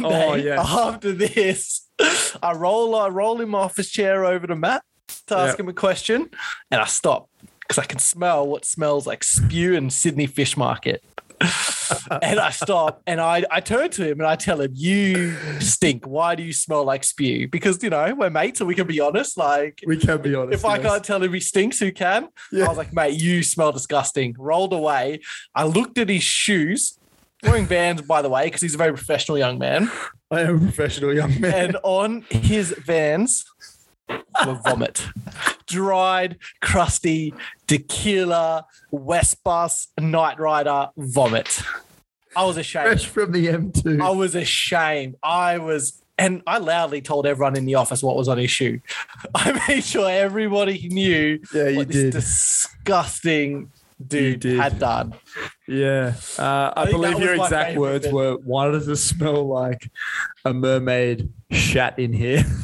Monday Oh, yes. after this, I roll I roll in my office chair over to Matt to ask Yeah. him a question, and I stop because I can smell what smells like spew in Sydney Fish Market. and I stop and I, I turn to him and I tell him, You stink. Why do you smell like spew? Because, you know, we're mates and we can be honest. Like, We can be honest. if I can't tell him he stinks, who can? Yeah. I was like, Mate, you smell disgusting. Rolled away. I looked at his shoes, wearing vans, by the way, because he's a very professional young man. I am a professional young man. And on his vans were vomit. Dried, crusty, tequila, West Bus, Night Rider, vomit. I was ashamed. Fresh from the M2. I was ashamed. I was, and I loudly told everyone in the office what was on his shoe. I made sure everybody knew yeah, you what this did. disgusting dude had done. Yeah. Uh, I, I believe your exact words bit. were why does it smell like a mermaid shat in here?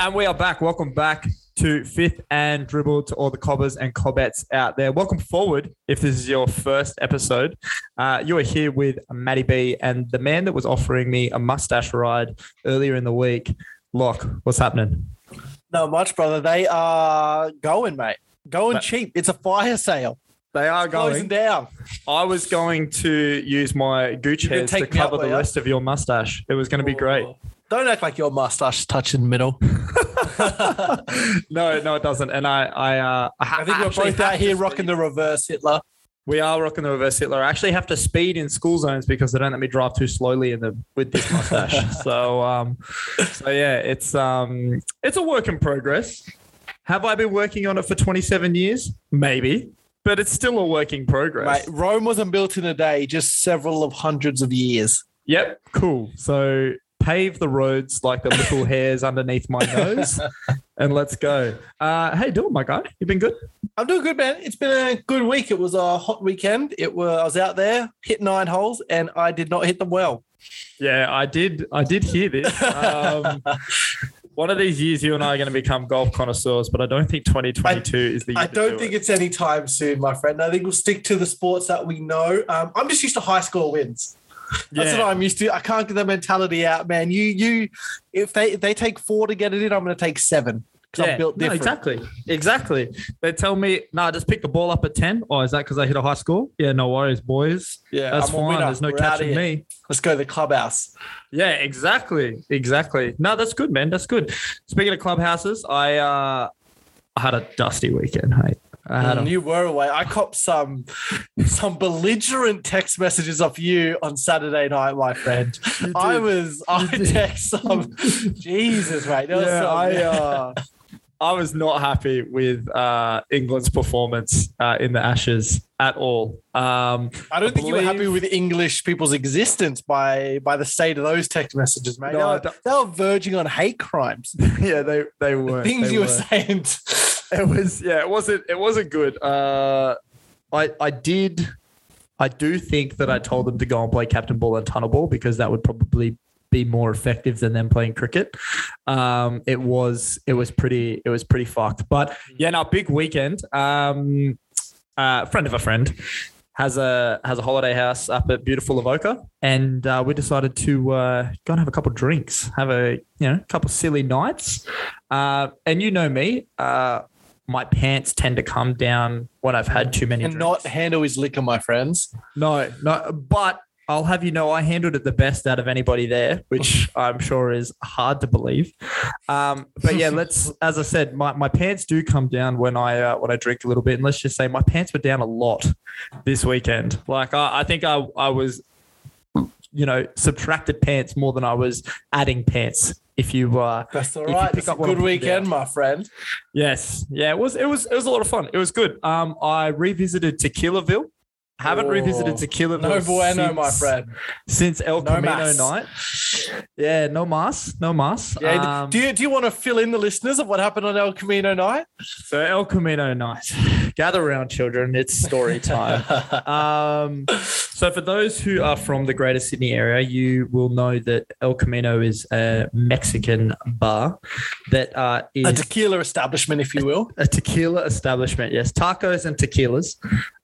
And we are back. Welcome back to Fifth and Dribble to all the cobbers and cobbets out there. Welcome forward if this is your first episode. Uh, you are here with Matty B and the man that was offering me a mustache ride earlier in the week. Lock, what's happening? Not much, brother. They are going, mate. Going But- cheap. It's a fire sale. They are Closing down. I was going to use my gooch gonna hairs to cover the rest of your mustache. It was going to be great. Don't act like your mustache is touching the middle. no, no, it doesn't. And I, I, uh, I think we're both out here rocking the reverse Hitler. We are rocking the reverse Hitler. I actually have to speed in school zones because they don't let me drive too slowly in the with this mustache. so, um, so yeah, it's um, it's a work in progress. Have I been working on it for 27 years? Maybe, but it's still a work in progress. Mate, Rome wasn't built in a day, just several of hundreds of years. Yep, cool. So pave the roads like the little hairs underneath my nose, and let's go. Uh, hey, Dylan, my guy, you been good? I'm doing good, man. It's been a good week. It was a hot weekend. It was I was out there, hit nine holes, and I did not hit them well. Yeah, I did. I did hear this. Um, one of these years, you and I are going to become golf connoisseurs, but I don't think 2022 is the year. I don't do think it. it's any time soon, my friend. I think we'll stick to the sports that we know. Um, I'm just used to high score wins. That's Yeah. what I'm used to. I can't get the mentality out, man. You, you, if they if they take four to get it in, I'm going to take seven because Yeah, I'm built no, different. exactly, exactly. They tell me, no, "Nah, just pick the ball up at 10. Oh, is that because I hit a high score? Yeah, no worries, boys. Yeah, That's I'm fine. There's no We're catching me. Let's go to the clubhouse. Yeah, exactly, exactly. No, that's good, man. That's good. Speaking of clubhouses, I uh, I had a dusty weekend. Hey, I had And a you were away. I copped some some belligerent text messages off you on Saturday night, my friend. I was I text some Jesus, mate. Yeah, some- I, uh, I was not happy with uh, England's performance uh, in the Ashes at all. Um, I don't think you were happy with English people's existence by by the state of those text messages, mate. No, they, were, they were verging on hate crimes. yeah, they they were Things they you were, were. saying. It was yeah, it wasn't it wasn't good. Uh, I I did. I do think that I told them to go and play captain ball and tunnel ball because that would probably be more effective than them playing cricket. Um, it was it was pretty it was pretty fucked. But yeah, no, big weekend. Um, uh, friend of a friend has a has a holiday house up at beautiful Avoca, and uh, we decided to uh, go and have a couple of drinks, have a you know couple of silly nights. Uh, and you know me, uh, my pants tend to come down when I've had too many. and drinks. not handle his liquor, my friends. No, no, but I'll have you know I handled it the best out of anybody there, which I'm sure is hard to believe. Um, but yeah, let's as I said, my, my pants do come down when I uh, when I drink a little bit, and let's just say my pants were down a lot this weekend. Like I, I think I I was you know subtracted pants more than I was adding pants. If you uh, That's all right. It's a up what I'm good weekend, my friend. Yes, yeah, it was. It was. It was a lot of fun. It was good. Um, I revisited Tequilaville Haven't revisited Oh, tequila. No bueno, my friend. Since El No Camino mas. night. Yeah, no mas, no mas. Yeah, Um, do you do you want to fill in the listeners of what happened on El Camino night? so El Camino night. Gather around, children. It's story time. um, so for those who are from the Greater Sydney area, you will know that El Camino is a Mexican bar that uh, is A tequila establishment, if you will. a tequila establishment. Yes, tacos and tequilas.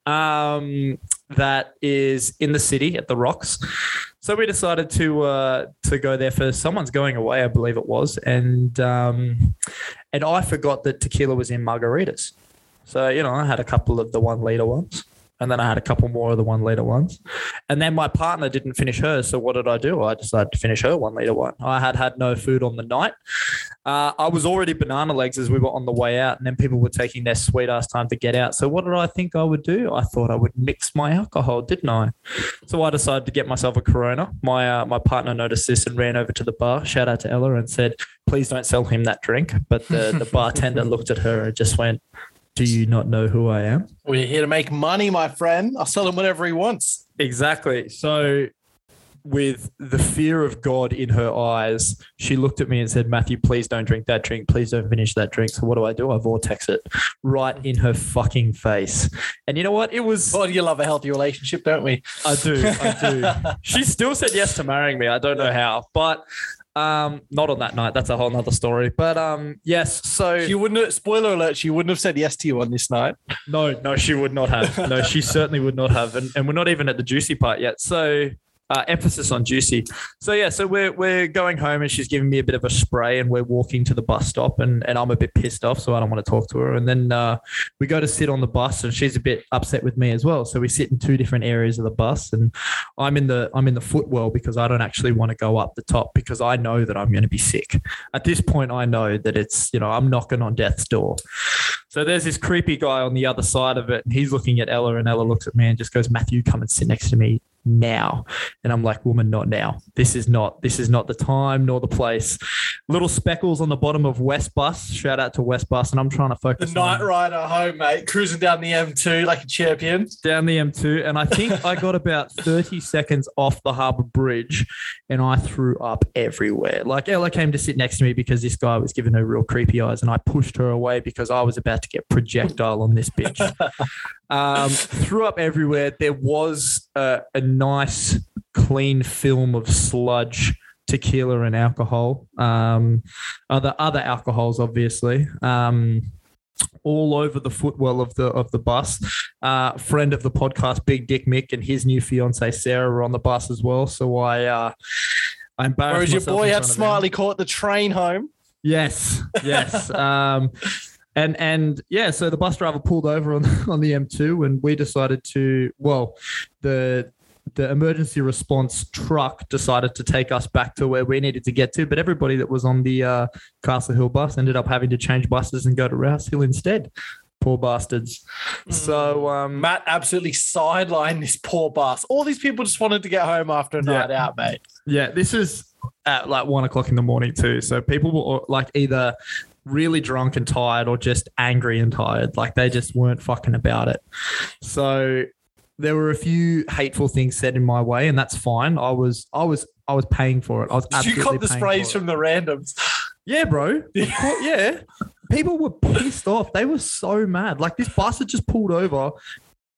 Um, that is in the city at the Rocks. So we decided to uh, to go there for someone's going away, I believe it was, and um, and I forgot that tequila was in margaritas. So you know, I had a couple of the one liter ones. And then I had a couple more of the one liter ones. And then my partner didn't finish hers. So what did I do? I decided to finish her one liter one. I had had no food on the night. Uh, I was already banana legs as we were on the way out, and then people were taking their sweet ass time to get out. So what did I think I would do? I thought I would mix my alcohol, didn't I? So I decided to get myself a Corona. My uh, my partner noticed this and ran over to the bar. Shout out to Ella and said, "Please don't sell him that drink." But the the bartender looked at her and just went, "Do you not know who I am?" We're here to make money, my friend. I'll sell him whatever he wants. Exactly. So, with the fear of God in her eyes, she looked at me and said, Matthew, please don't drink that drink. Please don't finish that drink. So, what do I do? I vortex it right in her fucking face. And you know what? It was, God, you love a healthy relationship, don't we? I do, I do. she still said yes to marrying me. I don't know how, but um, not on that night. That's a whole nother story. But um, yes. So, She wouldn't. Have, spoiler alert: She wouldn't have said yes to you on this night. No, no, she would not have. No, she certainly would not have. And, and we're not even at the juicy part yet. So uh, emphasis on juicy. So yeah, so we're we're going home and she's giving me a bit of a spray and we're walking to the bus stop and, and I'm a bit pissed off, so I don't want to talk to her. And then uh, we go to sit on the bus and she's a bit upset with me as well. So we sit in two different areas of the bus and I'm in the I'm in the footwell because I don't actually want to go up the top because I know that I'm going to be sick. At this point, I know that it's you know I'm knocking on death's door. So there's this creepy guy on the other side of it, and he's looking at Ella, and Ella looks at me and just goes, "Matthew, come and sit next to me now." And I'm like, "Woman, not now. This is not. This is not the time nor the place." Little speckles on the bottom of West Bus. Shout out to West Bus, and I'm trying to focus. The night rider home, mate, cruising down the M2 like a champion. down the M2, and I think I got about 30 seconds off the Harbour Bridge, and I threw up everywhere. Like Ella came to sit next to me because this guy was giving her real creepy eyes, and I pushed her away because I was about to get projectile on this bitch. um, threw up everywhere. There was a, a nice, clean film of sludge. Tequila and alcohol, um, other other alcohols, obviously. Um, all over the footwell of the of the bus. Uh, friend of the podcast, Big Dick Mick, and his new fiance Sarah were on the bus as well. So I, uh, I embarrassed Whereas your boy had smartly caught the train home. Yes, yes. um, and and yeah, so the bus driver pulled over on on the M2, and we decided to well, the the emergency response truck decided to take us back to where we needed to get to, but everybody that was on the uh, Castle Hill bus ended up having to change buses and go to Rouse Hill instead. Poor bastards. So um, Matt absolutely sidelined this poor bus. All these people just wanted to get home after a Yeah. night out, mate. Yeah, this is at like one o'clock in the morning too. So people were like either really drunk and tired or just angry and tired. Like they just weren't fucking about it. So there were a few hateful things said in my way, and that's fine. I was I was I was paying for it. I was you absolutely cop the sprays from the randoms? Yeah, bro. Yeah. People were pissed off. They were so mad. Like this bus had just pulled over.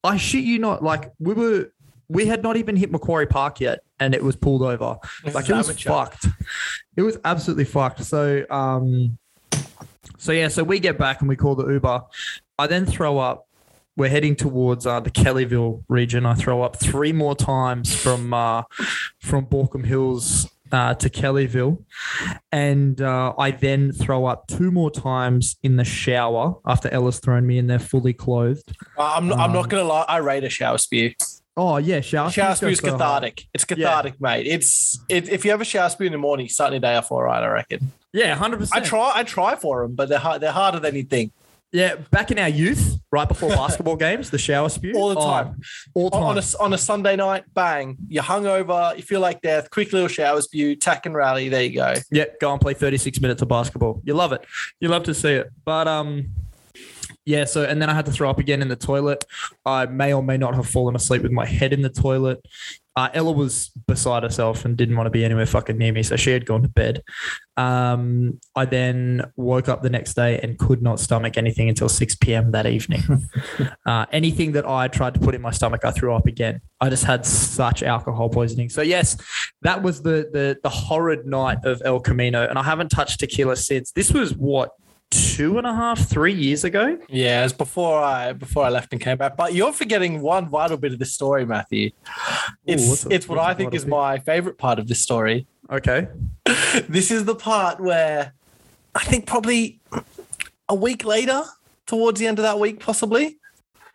I shit you not. Like we were, we had not even hit Macquarie Park yet, and it was pulled over. Like it was fucked. It was absolutely fucked. So, um, so yeah. So we get back and we call the Uber. I then throw up. We're heading towards uh, the Kellyville region. I throw up three more times from uh, from Baulkham Hills uh, to Kellyville, and uh, I then throw up two more times in the shower after Ella's thrown me in there fully clothed. Uh, I'm, I'm Um, not going to lie. I rate a shower spew. Oh yeah, shower. Spew is so hard. cathartic. It's cathartic, mate. It's it, if you have a shower spew in the morning, you start your day off all right. I reckon. Yeah, hundred percent. I try. I try for them, but they're hard, they're harder than you think. Yeah, back in our youth, right before basketball games, the shower spew All the Oh, time. all time. On a on a Sunday night, bang! You're hungover. You feel like death. Quick little shower spew, tack and rally. There you go. Yeah, go and play 36 minutes of basketball. You love it. You love to see it. But um Yeah, so and then I had to throw up again in the toilet. I may or may not have fallen asleep with my head in the toilet. Uh, Ella was beside herself and didn't want to be anywhere fucking near me, so she had gone to bed. Um, I then woke up the next day and could not stomach anything until 6 p.m. that evening. uh, anything that I tried to put in my stomach, I threw up again. I just had such alcohol poisoning. So yes, that was the the the horrid night of El Camino, and I haven't touched tequila since. This was what two and a half, three years ago. Yeah, it's before I before I left and came back. But you're forgetting one vital bit of the story, Matthew. It's what's the- it's what I think is bit? my favorite part of this story. Okay. This is the part where I think probably a week later, towards the end of that week, possibly.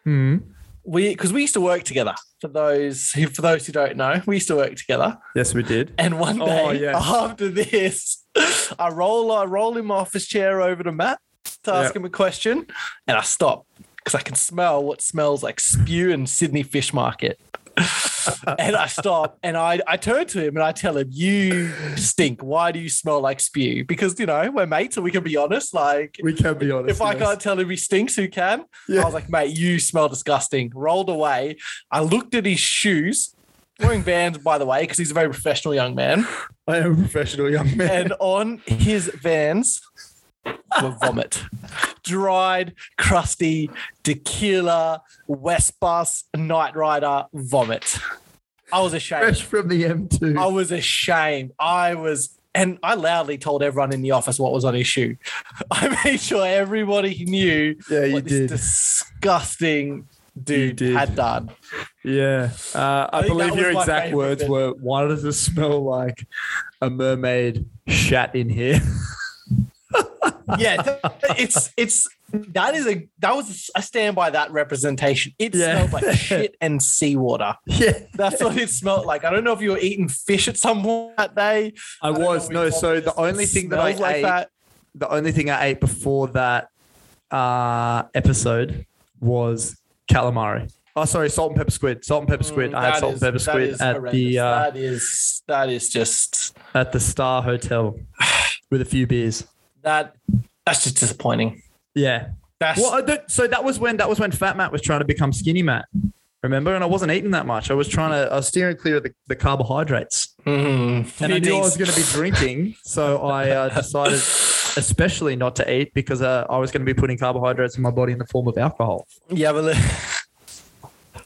Hmm. We because we used to work together. For those who for those who don't know, we used to work together. Yes, we did. And one oh, day yes. after this, I roll I roll in my office chair over to Matt to ask Yeah. him a question, and I stop because I can smell what smells like spew in Sydney Fish Market. and I stop and I, I turn to him and I tell him, You stink. Why do you smell like spew? Because, you know, we're mates and we can be honest. Like, We can be honest. if I can't tell him he stinks, who can? Yeah. I was like, Mate, you smell disgusting. Rolled away. I looked at his shoes, wearing vans, by the way, because he's a very professional young man. I am a professional young man. And on his vans were vomit. Dried, crusty, tequila, West Bus, Night Rider, vomit. I was ashamed. Fresh from the M2. I was ashamed. I was, and I loudly told everyone in the office what was on his shoe. I made sure everybody knew Yeah, you what did. this disgusting dude had done. Yeah. Uh, I, think believe your exact words bit. were why does it smell like a mermaid shat in here? Yeah, it's it's that is a that was I stand by that representation. It Yeah. smelled like shit and seawater. yeah. That's what it smelled like. I don't know if you were eating fish at some point that day. I don't was. No, so the only thing that I smells like ate, that. the only thing I ate before that uh, episode was calamari. Oh, sorry, salt and pepper squid. Salt and pepper squid. I had Mm, salt and pepper squid is at the uh, that is that is just at the Star Hotel with a few beers. That that's just disappointing. Yeah. That's Well, so that was when that was when Fat Matt was trying to become Skinny Matt. Remember, and I wasn't eating that much. I was trying to. I was steering clear of the, the carbohydrates, Mhm. and I knew I was going to be drinking. So I uh, decided, especially not to eat because uh, I was going to be putting carbohydrates in my body in the form of alcohol. yeah, but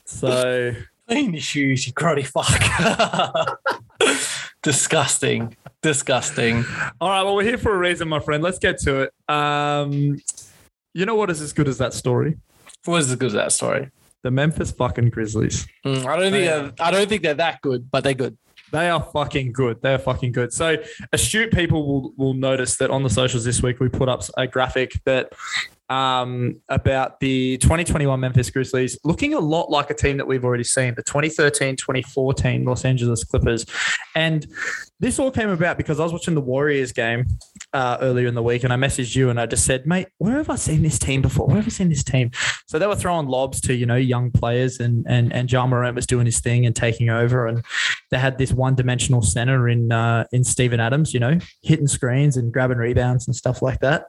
So clean your shoes, you grotty fuck. disgusting, disgusting. All right, well, we're here for a reason, my friend. Let's get to it. Um, you know what is as good as that story? What is as good as that story? The Memphis fucking Grizzlies. Mm, I don't think they're, I don't think they're that good, but they're good. They are fucking good. They are fucking good. So astute people will will notice that on the socials this week we put up a graphic that um, about the 2021 Memphis Grizzlies looking a lot like a team that we've already seen, the 2013-2014 Los Angeles Clippers. And this all came about because I was watching the Warriors game uh, earlier in the week and I messaged you and I just said, mate, where have I seen this team before? Where have I seen this team? So they were throwing lobs to, you know, young players and and and Ja Morant was doing his thing and taking over and they had this one-dimensional center in uh, in Steven Adams, you know, hitting screens and grabbing rebounds and stuff like that.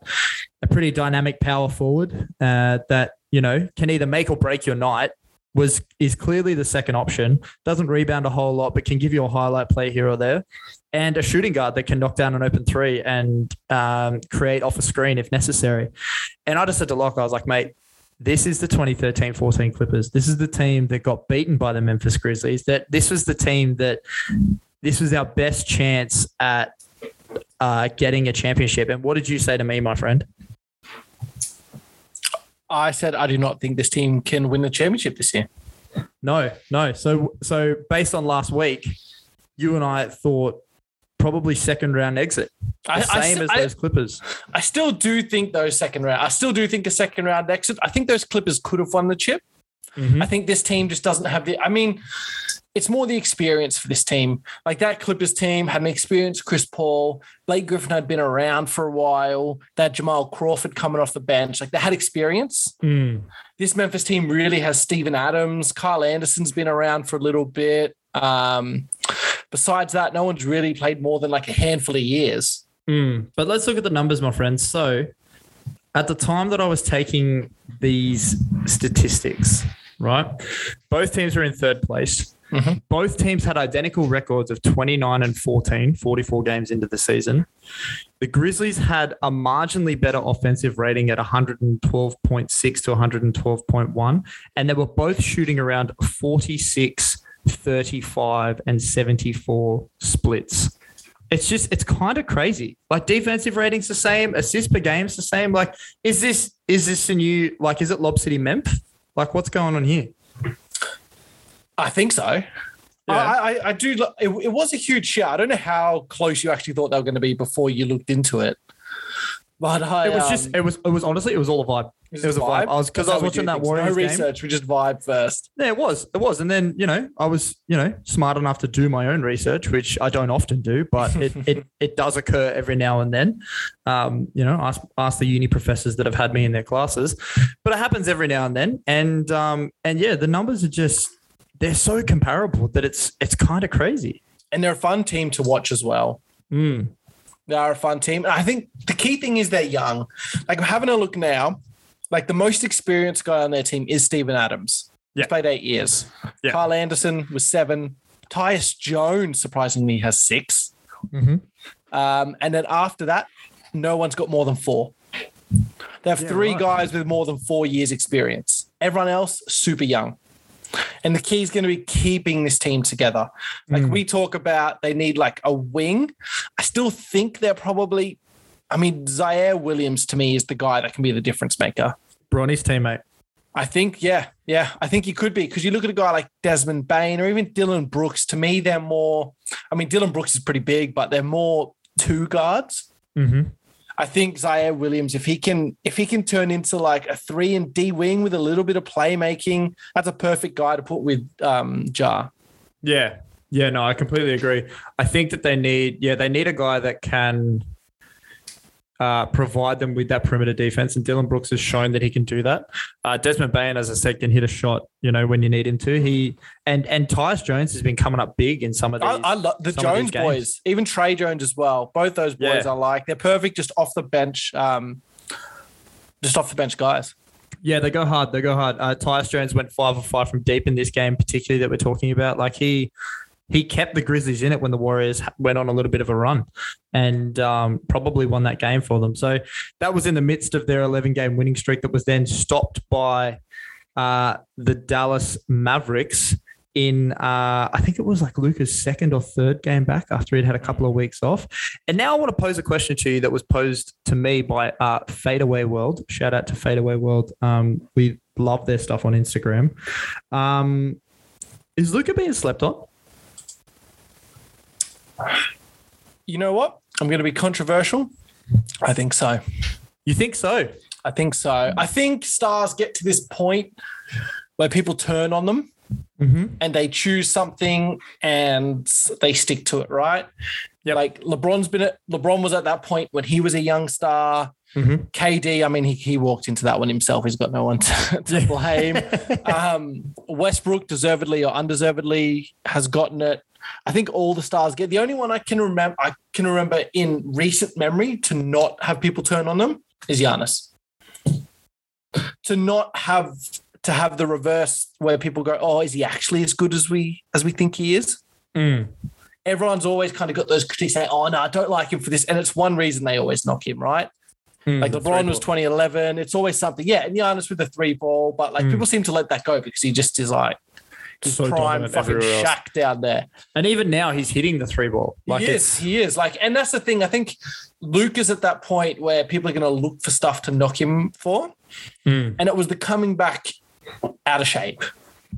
A pretty dynamic power forward uh, that you know can either make or break your night. Was is clearly the second option. Doesn't rebound a whole lot, but can give you a highlight play here or there, and a shooting guard that can knock down an open three and um, create off a screen if necessary. And I just said to Locke, I was like, mate, this is the 2013-14 Clippers. This is the team that got beaten by the Memphis Grizzlies. That this was the team that this was our best chance at uh, getting a championship. And what did you say to me, my friend? I said I do not think this team can win the championship this year. No, no. So so based on last week, you and I thought probably second round exit. The I, I same st- as I- those Clippers. I still do think those second round. I still do think a second round exit. I think those Clippers could have won the chip. Mhm. I think this team just doesn't have the. I mean, it's more the experience for this team. Like that Clippers team had an experienced Chris Paul. Blake Griffin had been around for a while. That Jamal Crawford coming off the bench. Like they had experience. Mm. This Memphis team really has Steven Adams. Kyle Anderson's been around for a little bit. Um, besides that, no one's really played more than like a handful of years. Mm. But let's look at the numbers, my friends. So at the time that I was taking these statistics, right? Both teams were in third place. Mm-hmm. Both teams had identical records of 29 and 14, 44 games into the season. The Grizzlies had a marginally better offensive rating at 112.6 to 112.1, and they were both shooting around 46, 35, and 74 splits. It's just it's kind of crazy. Like defensive ratings the same, assists per game's the same. Like, is this is this a new like is it Lob City Memphis? Like, what's going on here? I think so. I, I, I do. It, it was a huge shout. I don't know how close you actually thought they were going to be before you looked into it. But I, It was um, just it was it was honestly it was all a vibe. It was a vibe. I was because I was watching that Warriors No game. research. We just vibe first. Yeah, it was. It was. And then, you know, I was, you know, smart enough to do my own research, which I don't often do, but it it, it does occur every now and then. Um, you know, ask ask the uni professors that have had me in their classes. But it happens every now and then. And um and yeah, the numbers are just they're so comparable that it's it's kind of crazy. And they're a fun team to watch as well. Mm. They are a fun team. And I think the key thing is they're young. Like I'm having a look now. Like the most experienced guy on their team is Steven Adams. He's Yeah. played eight years. Yeah. Kyle Anderson was seven. Tyus Jones surprisingly has 6 Mhm. Um, and then after that, no one's got more than four. They have Yeah, three right. guys with more than four years experience. Everyone else super young. And the key is going to be keeping this team together. Like Mm. we talk about, they need like a wing. I still think they're probably. I mean, Ziaire Williams to me is the guy that can be the difference maker. Bronny's teammate. I think, yeah, yeah, I think he could be because you look at a guy like Desmond Bane or even Dillon Brooks. To me, they're more. I mean, Dillon Brooks is pretty big, but they're more two guards. Mm-hmm. I think Ziaire Williams, if he can, if he can turn into like a three and D wing with a little bit of playmaking, that's a perfect guy to put with um, Ja. Yeah. Yeah, no, I completely agree. I think that they need, yeah, they need a guy that can uh, provide them with that perimeter defense, and Dillon Brooks has shown that he can do that. Uh, Desmond Bane, as I said, can hit a shot, you know, when you need him to. He and and Tyus Jones has been coming up big in some of these. I, I love the some of these Jones boys, even Tre Jones as well. Both those boys Yeah. I like. They're perfect, just off the bench, um, just off the bench guys. Yeah, they go hard. They go hard. Uh, Tyus Jones went five or five from deep in this game, particularly that we're talking about. Like he he kept the Grizzlies in it when the Warriors went on a little bit of a run, and um, probably won that game for them. So that was in the midst of their 11 game winning streak that was then stopped by uh, the Dallas Mavericks. In uh, I think it was like Luka's second or third game back after he'd had a couple of weeks off, and now I want to pose a question to you that was posed to me by uh, Fadeaway World. Shout out to Fadeaway World. Um, we love their stuff on Instagram. Um, is Luka being slept on? You know what? I'm going to be controversial. I think so. You think so? I think so. I think stars get to this point where people turn on them Mm-hmm. and they choose something and they stick to it, right? Yeah, like LeBron's been at LeBron was at that point when he was a young star. Mhm. KD, I mean, he, he walked into that one himself. He's got no one to, to blame. um, Westbrook, deservedly or undeservedly, has gotten it. I think all the stars get. The only one I can remember, I can remember in recent memory to not have people turn on them is Giannis. To not have to have the reverse where people go, "Oh, is he actually as good as we as we think he is?" Mm. Everyone's always kind of got those critics saying, "Oh no, I don't like him for this," and it's one reason they always knock him, right? Mm. Like LeBron was 2011. It's always something, yeah. And Giannis with the three ball, but like Mm. people seem to let that go because he just is like he's So prime dominant fucking everywhere shack down there. And even now, he's hitting the three ball. Like he is, he is like, and that's the thing. I think Luke is at that point where people are going to look for stuff to knock him for, Mm. and it was the coming back out of shape.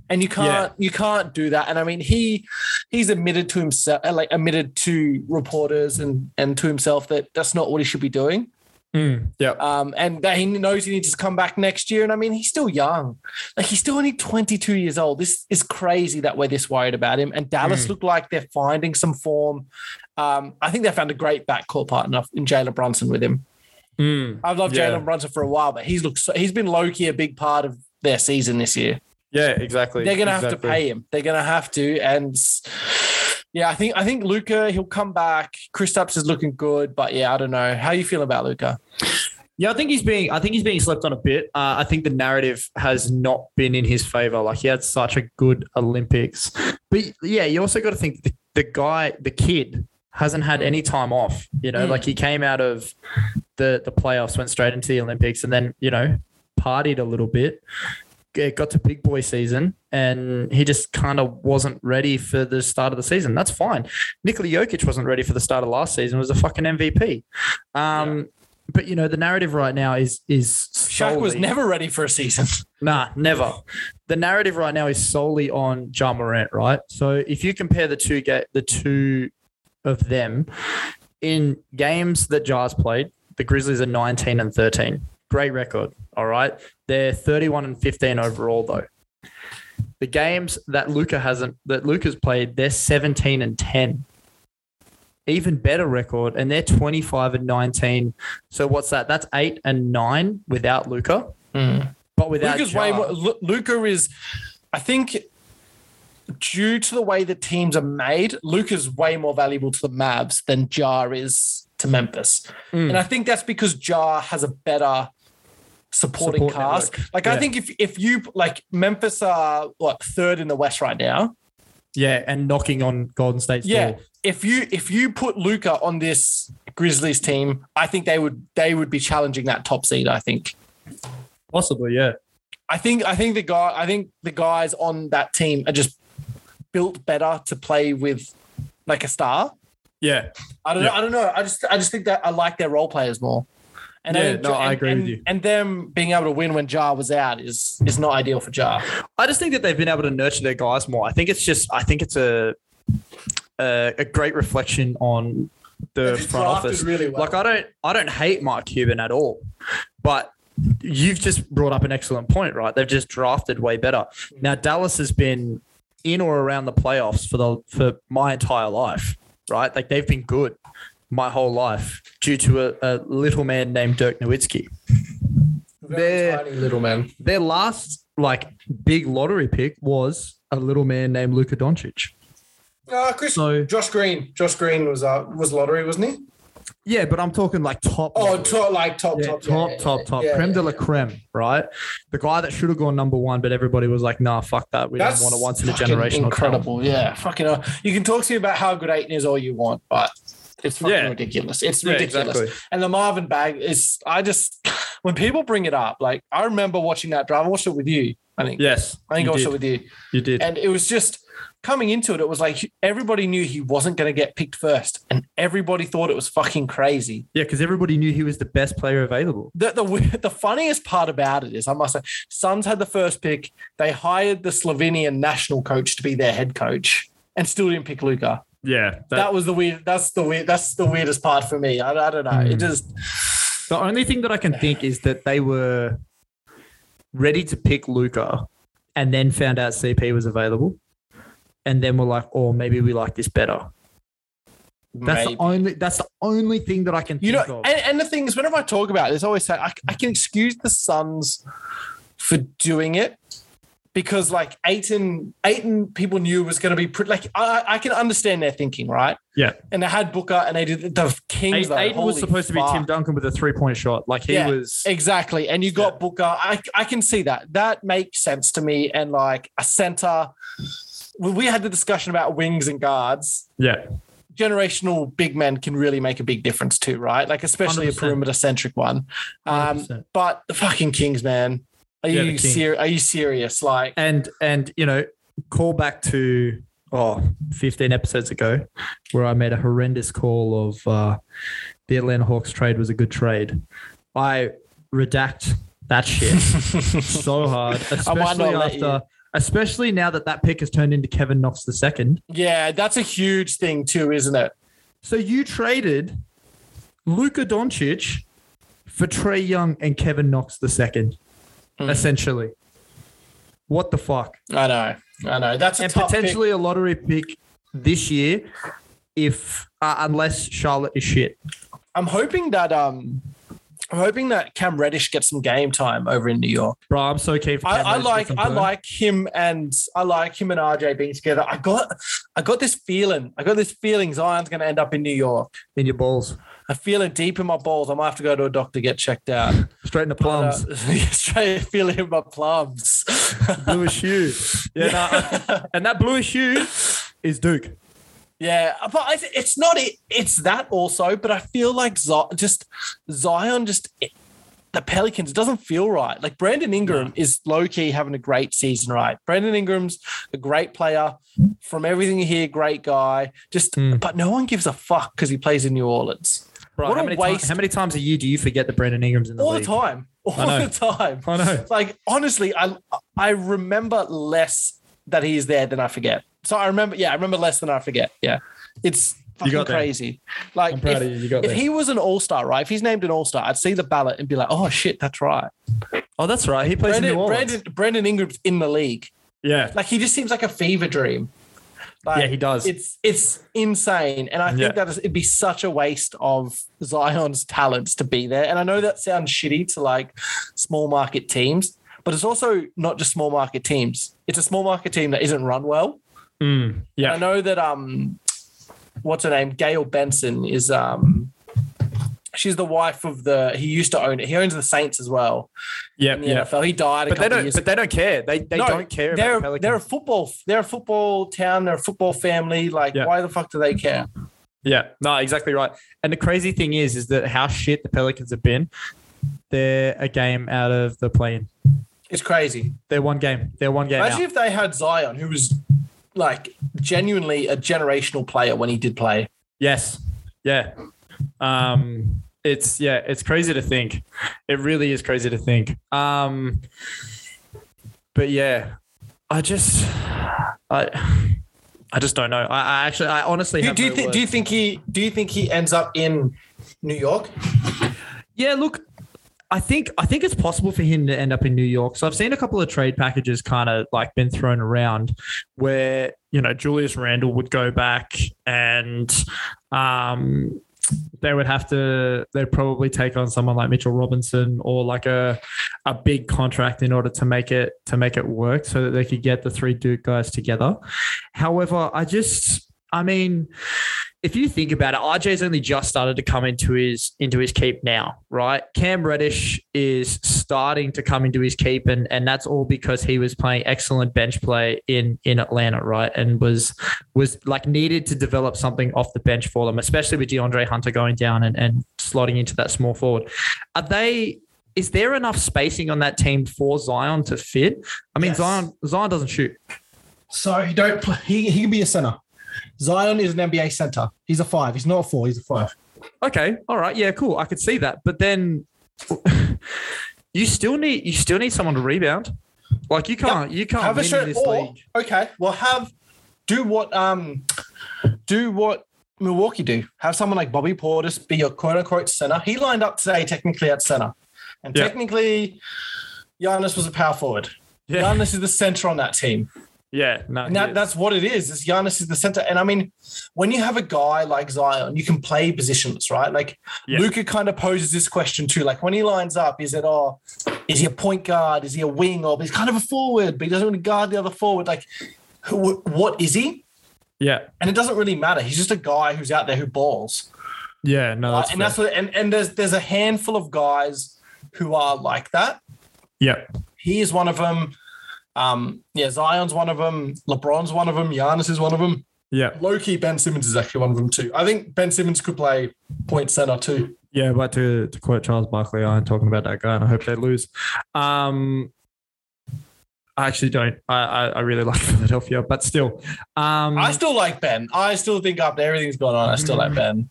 And you can't you can't do that. And I mean, he he's admitted to himself, like admitted to reporters and and to himself that that's not what he should be doing. Mm. yeah. Um, and that he knows he needs to come back next year. And I mean, he's still young. Like he's still only 22 years old. This is crazy that we're this worried about him. And Dallas Mm. look like they're finding some form. Um, I think they found a great backcourt partner in Jalen Brunson with him. Mm. I've loved Yeah. Jalen Brunson for a while, but he's looked so, he's been low key a big part of their season this year. Yeah, exactly. They're gonna have to pay him. They're gonna have to. And yeah, I think I think Luka he'll come back. Chris is looking good, but yeah, I don't know. How you feel about Luka? Yeah, I think he's being. I think he's being slept on a bit. Uh, I think the narrative has not been in his favor. Like he had such a good Olympics, but yeah, you also got to think the, the guy, the kid, hasn't had any time off. You know, Mm. like he came out of the the playoffs, went straight into the Olympics, and then you know partied a little bit. It got to big boy season, and he just kind of wasn't ready for the start of the season. That's fine. Nikola Jokic wasn't ready for the start of last season. Was a fucking MVP. Um, But you know the narrative right now is is Shaq was never ready for a season. Nah, never. The narrative right now is solely on Ja Morant, right? So if you compare the two ga- the two of them in games that Ja's played, the Grizzlies are 19 and 13. Great record. All right. They're 31 and 15 overall though. The games that Luka hasn't that Luka's played, they're 17 and 10. Even better record, and they're 25 and 19. So what's that? That's eight and nine without Luka. But without Luka's way more. Luka is, I think, due to the way the teams are made, Luka's way more valuable to the Mavs than Ja is to Memphis, Mm. and I think that's because Ja has a better supporting Support cast. network. Like I think if if you like Memphis are what third in the West right now. Yeah, and knocking on Golden State's Yeah, door. if you if you put Luka on this Grizzlies team, I think they would they would be challenging that top seed. I think. Possibly, yeah. I think I think the guy I think the guys on that team are just built better to play with like a star. Yeah. I don't Yeah. know. I don't know. I just I just think that I like their role players more. And Yeah, then- no, I and- agree with you. And them being able to win when Ja was out is is not ideal for Ja. I just think that they've been able to nurture their guys more. I think it's just I think it's a a, a great reflection on the front office. really well. Like I don't I don't hate Mike Cuban at all. But you've just brought up an excellent point, right? They've just drafted way better. Now Dallas has been in or around the playoffs for the for my entire life, right? Like they've been good my whole life due to a, a little man named Dirk Nowitzki. They're- tiny little man. Their last like big lottery pick was a little man named Luka Doncic. Uh, Chris, So- Josh Green. Josh Green was uh was lottery, wasn't he? Yeah, but I'm talking like top. Oh, lottery. top, like top, Yeah, top, top, yeah, top, yeah, top, creme de la creme, right? The guy that should have gone number one, but everybody was like, "Nah, fuck that. We That's don't want a once in a generation." incredible. Yeah, fucking. Uh, you can talk to me about how good Ayton is all you want, but it's fucking Yeah. ridiculous. It's Yeah, ridiculous. exactly. And the Marvin bag is. I just when people bring it up, like I remember watching that drive. I watched it with you. I think. Yes, I think I watched did. it with you, You did. and it was just coming into it. It was like everybody knew he wasn't going to get picked first, and everybody thought it was fucking crazy. yeah, because everybody knew he was the best player available. The, the the funniest part about it is, I must say, Suns had the first pick. They hired the Slovenian national coach to be their head coach, and still didn't pick Luka. Yeah, That, was the weird. That's the weird. That's the weirdest part for me. I, I don't know. It Hmm. just The only thing that I can think is that they were ready to pick Luka and then found out CP was available. And then were like, oh, maybe we like this better. That's maybe. the only that's the only thing that I can you think know. of. And, and the thing is, whenever I talk about it, it's always say I, I can excuse the Suns for doing it because like Ayton, Ayton, people knew was going to be pretty. Like I, I can understand their thinking, right? yeah. And they had Booker, and they did the Kings. though, Ayton was holy supposed to be. Tim Duncan with a three point shot. Like he Yeah, was Exactly. And you got Booker. I, I can see that. That makes sense to me. And like a center, we we had the discussion about wings and guards. Yeah. Generational big men can really make a big difference too, right? Like especially a 100%. perimeter centric one. Um, but the fucking Kings, man. Are you ser- Are you serious? Like, And and you know, call back to oh 15 episodes ago where I made a horrendous call of uh, the Atlanta Hawks trade was a good trade. I redact that shit so hard, especially after especially now that that pick has turned into Kevin Knox the second. yeah, that's a huge thing too, isn't it? So you traded Luka Doncic for Trae Young and Kevin Knox the second, Hmm. essentially. What the fuck? I know. I know. That's and tough pick. potentially a lottery pick this year, if uh, unless Charlotte is shit. I'm hoping that um, I'm hoping that Cam Reddish gets some game time over in New York. Bro, I'm so keen for. I, Cam I like I like him and I like him and RJ being together. I got I got this feeling. I got this feeling Zion's going to end up in New York. in your balls. I feel it deep in my balls. I might have to go to a doctor get checked out. Straight in the plums. Uh, straight feel in my plums. bluish hue. Yeah, nah, and that bluish hue is Duke. Yeah, but it's not it. It's that also, but I feel like Z- just Zion just the Pelicans it doesn't feel right. Like Brandon Ingram is low key having a great season, right? Brandon Ingram's a great player. From everything you hear, great guy. Just, but no one gives a fuck because he plays in New Orleans Bro, What how a many, waste. how many times a year do you forget that Brandon Ingram's in the league? all league? the time, all the time. I know. Like honestly, I I remember less that he's there than I forget. So I remember, yeah, I remember less than I forget. Yeah, it's fucking got there. crazy. Like if, of you. You got if there. he was an all star, right? If he's named an all star, I'd see the ballot and be like, oh shit, that's right. Oh, that's right. He plays in New Orleans. Brandon, Brandon Ingram's in the league. yeah. Like he just seems like a fever dream. Like, Yeah, he does. It's it's insane, and I think Yeah. that is, it'd be such a waste of Zion's talents to be there. And I know that sounds shitty to like small market teams, but it's also not just small market teams. It's a small market team that isn't run well. Mm, yeah. I know that um, what's her name? Gail Benson is um, she's the wife of the. He used to own it. He owns the Saints as well Yeah. the Yeah. NFL. He died. A But they don't. But they don't care. They they no, don't care They're the they're a football they're a football town. They're a football family. Like, Yeah. why the fuck do they care? Yeah, no, exactly right. And the crazy thing is, is that how shit the Pelicans have been. They're a game out of the play-in. It's crazy. They're one game. They're one game Imagine out. if they had Zion, who was like genuinely a generational player when he did play. Yes. Yeah. Um, it's yeah, it's crazy to think. It really is crazy to think. Um, but yeah, I just, I, I just don't know. I, I actually, I honestly Do, do you no think? Do you think he? Do you think he ends up in New York? Yeah, look, I think I think it's possible for him to end up in New York. So I've seen a couple of trade packages kind of like been thrown around where, you know, Julius Randle would go back and um they would have to they'd probably take on someone like Mitchell Robinson or like a a big contract in order to make it to make it work so that they could get the three Duke guys together. However, I just I mean, if you think about it, RJ's only just started to come into his into his keep now, right? Cam Reddish is starting to come into his keep, and and that's all because he was playing excellent bench play in in Atlanta, right? And was was like needed to develop something off the bench for them, especially with DeAndre Hunter going down and, and slotting into that small forward. Are they? Is there enough spacing on that team for Zion to fit? I mean, Yes. Zion Zion doesn't shoot. So he don't play, he he can be a center. Zion is an NBA center. He's a five. He's not a four. He's a five. Okay, all right, yeah, cool. I could see that, but then you still need you still need someone to rebound. Like you can't you can't have a win in shirt this or league. okay, well have do what um do what Milwaukee do. Have someone like Bobby Portis be your quote unquote center. He lined up today technically at center, and Yeah. technically Giannis was a power forward. Yeah. Giannis is the center on that team. Yeah, no, that, is. what it is. Is Giannis is the center. And I mean, when you have a guy like Zion, you can play positions, right? Like Yeah. Luka kind of poses this question too. Like when he lines up, is it oh, is he a point guard? Is he a wing? Or he's kind of a forward, but he doesn't really guard the other forward. Like, who, what is he? yeah, And it doesn't really matter. He's just a guy who's out there who balls. yeah, no, that's and fair. that's what. And, and there's there's a handful of guys who are like that. yeah, He is one of them. Um, yeah, Zion's one of them. LeBron's one of them. Giannis is one of them. yeah, Low key, Ben Simmons is actually one of them too. I think Ben Simmons could play point center too. yeah. But to to quote Charles Barkley, I'm talking about that guy, and I hope they lose. Um, I actually don't. I I, I really like Philadelphia, but still, um, I still like Ben. I still think after everything's gone on, I still like Ben.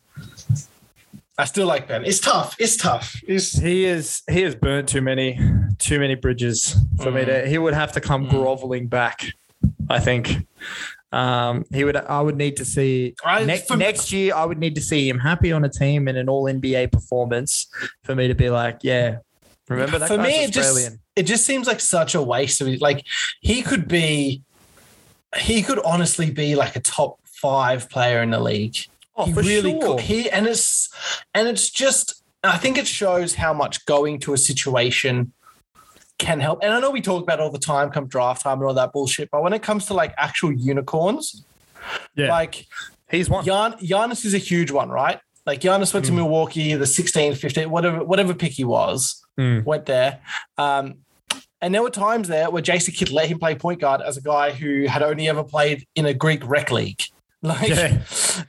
I still like Ben. It's tough. It's tough. It's He is he has burnt too many too many bridges for me to he would have to come groveling back, I think. Um he would I would need to see I- next for- next year I would need to see him happy on a team in an all NBA performance for me to be like, yeah. Remember that for me. It just it just seems like such a waste of it. Like he could be, he could honestly be like a top five player in the league. Oh, he for really sure. could. He and it's and it's just I think it shows how much going to a situation can help. And I know we talk about it all the time come draft time and all that bullshit, but when it comes to like actual unicorns, Yeah. like He's one. Gian, Giannis is a huge one, right? Like Giannis went to Milwaukee, the 16, 15, whatever, whatever pick he was, Mm. went there. Um, and there were times there where Jason Kidd let him play point guard as a guy who had only ever played in a Greek rec league. Like, Yeah.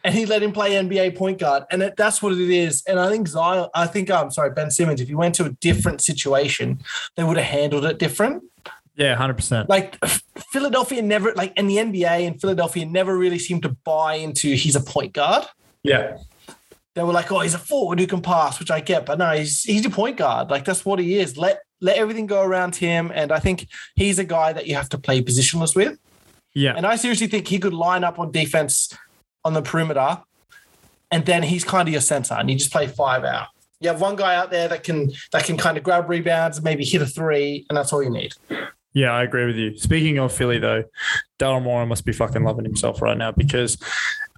and he let him play NBA point guard, and it, that's what it is. And I think Zion, I think I'm sorry, Ben Simmons. If he went to a different situation, they would have handled it different. Yeah, hundred percent. Like Philadelphia never, like in the NBA and Philadelphia never really seemed to buy into he's a point guard. Yeah, They were like, oh, he's a forward who can pass, which I get, but no, he's he's a point guard. Like that's what he is. Let let everything go around him, and I think he's a guy that you have to play positionless with. Yeah, And I seriously think he could line up on defense on the perimeter, and then he's kind of your center, and you just play five out. You have one guy out there that can that can kind of grab rebounds, maybe hit a three, and that's all you need. yeah. I agree with you. Speaking of Philly, though, Daryl Morey must be fucking loving himself right now because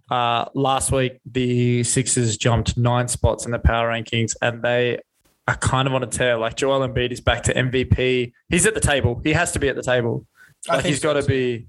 uh, last week the Sixers jumped nine spots in the power rankings, and they are kind of on a tear. Like Joel Embiid is back to MVP. He's at the table. He has to be at the table. I Like think he's got to be.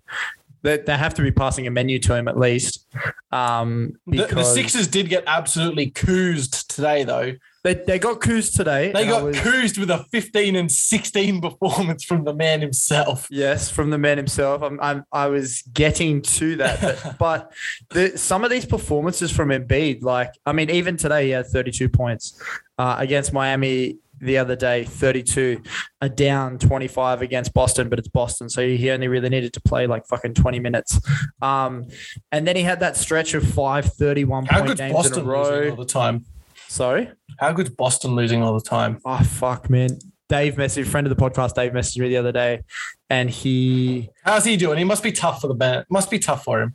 They, they have to be passing a menu to him at least. Um, The, the Sixers did get absolutely coozed today, though. they, they got coozed today. They got was- coozed with a 15 and 16 performance from the man himself. Yes, from the man himself. I'm, I'm I was getting to that, but, but the, some of these performances from Embiid, like I mean, even today he had 32 points uh, against Miami the other day, 32, a down 25 against Boston, but it's Boston, so he only really needed to play like fucking 20 minutes. Um, and then he had that stretch of five 31 How point games in Boston a losing all the time? Sorry. How good's Boston losing all the time? Oh fuck, man. Dave messaged friend of the podcast. Dave messaged me the other day, and he How's he doing? He must be tough for the band. Must be tough for him.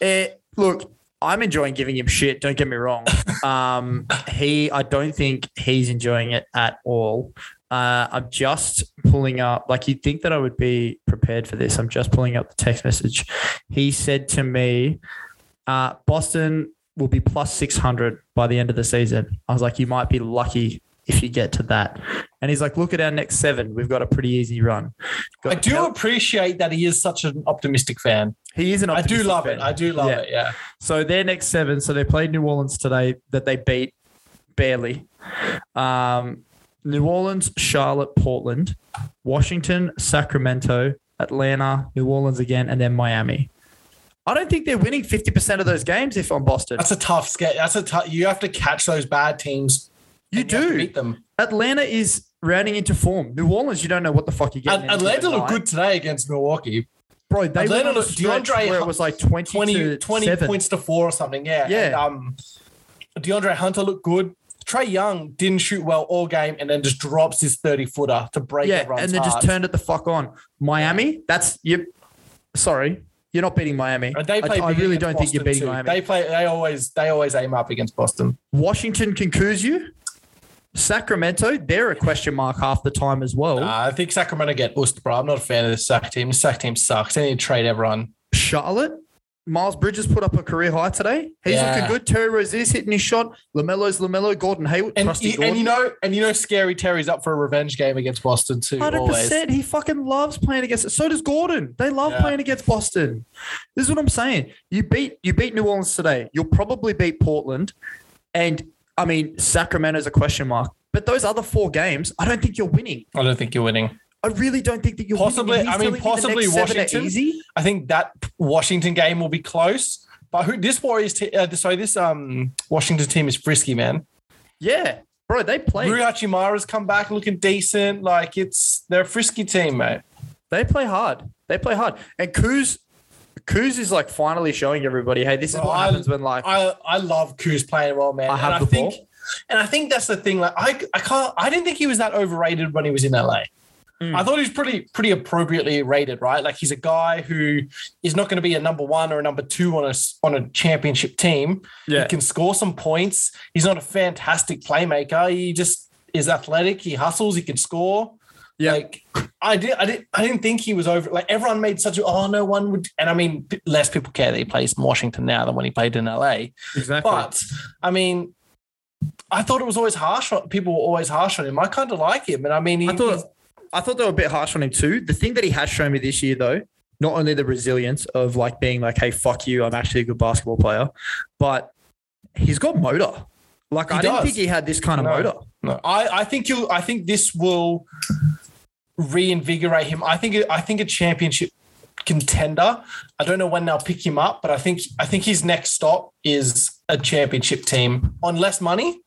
It, look, I'm enjoying giving him shit. Don't get me wrong. Um, he, I don't think he's enjoying it at all. Uh, I'm just pulling up, like you'd think that I would be prepared for this. I'm just pulling up the text message. He said to me, uh, Boston will be plus 600 by the end of the season. I was like, you might be lucky if you get to that. And he's like, look at our next seven. We've got a pretty easy run. Got I do Cal- appreciate that he is such an optimistic fan. He is an I do love fan. it. I do love Yeah. it. Yeah. So their next seven. So they played New Orleans today that they beat barely. Um, New Orleans, Charlotte, Portland, Washington, Sacramento, Atlanta, New Orleans again, and then Miami. I don't think they're winning 50% of those games if I'm Boston. That's a tough skate. That's a tough. You have to catch those bad teams. You and have to do. beat them. Atlanta is rounding into form. New Orleans, you don't know what the fuck you're getting. Atlanta looked good today against Milwaukee. Bro, they went on a stretch DeAndre where it was like 20, 20, to 20 points to four or something. Yeah. Yeah. And, um, DeAndre Hunter looked good. Trae Young didn't shoot well all game and then just drops his 30 footer to break Yeah, and then just turned it the fuck on. Miami, that's you. Sorry, you're not beating Miami. They play I, I really don't think you're beating too. Miami. They play. They always. They always aim up against Boston. Washington can cruise you. Sacramento, they're a question mark half the time as well. Uh, I think Sacramento get used, bro. I'm not a fan of this Sac team. This Sac team sucks. They need to trade everyone. Charlotte, Miles Bridges put up a career high today. He's Yeah. looking good. Terry Rozier's hitting his shot. LaMelo's LaMelo. Gordon Hayward, And, trusty Gordon. and you know, and you know, Scary Terry's up for a revenge game against Boston too. Hundred percent. He fucking loves playing against it. So does Gordon. They love Yeah. playing against Boston. This is what I'm saying. You beat you beat New Orleans today. You'll probably beat Portland, and I mean Sacramento's a question mark. But those other four games, I don't think you're winning. I don't think you're winning. I really don't think that you're Possibly- I mean, possibly next seven are Washington. Easy. I think that Washington game will be close. But who this Warriors, te- uh, sorry, this um Washington team is frisky, man. Yeah, bro. They play. Rui Hachimura's come back looking decent. Like it's they're a frisky team, mate. They play hard. They play hard. And Kuz, Kuz is like finally showing everybody, hey, this is Bro, what I- happens when like I I love Kuz playing well, man. I have and I the think, ball. and I think that's the thing. Like I I can't. I didn't think he was that overrated when he was in LA. Mm. I thought he was pretty pretty appropriately rated, right? Like he's a guy who is not going to be a number one or a number two on a on a championship team. Yeah. He can score some points. He's not a fantastic playmaker. He just is athletic. He hustles. He can score. Yeah. Like I did, I didn't, I didn't think he was over. Like everyone made such a, oh no one would, and I mean, less people care that he plays in Washington now than when he played in LA. exactly. But I mean, I thought it was always harsh on people were always harsh on him. I kind of like him, and I mean, he, I thought I thought they were a bit harsh on him too. The thing that he has shown me this year, though, not only the resilience of like being like, "Hey, fuck you, I'm actually a good basketball player," but he's got motor. Like He I didn't think he had this kind of No. motor. No, I, I think you. I think this will reinvigorate him. I think. I think a championship contender. I don't know when they'll pick him up, but I think. I think his next stop is a championship team on less money.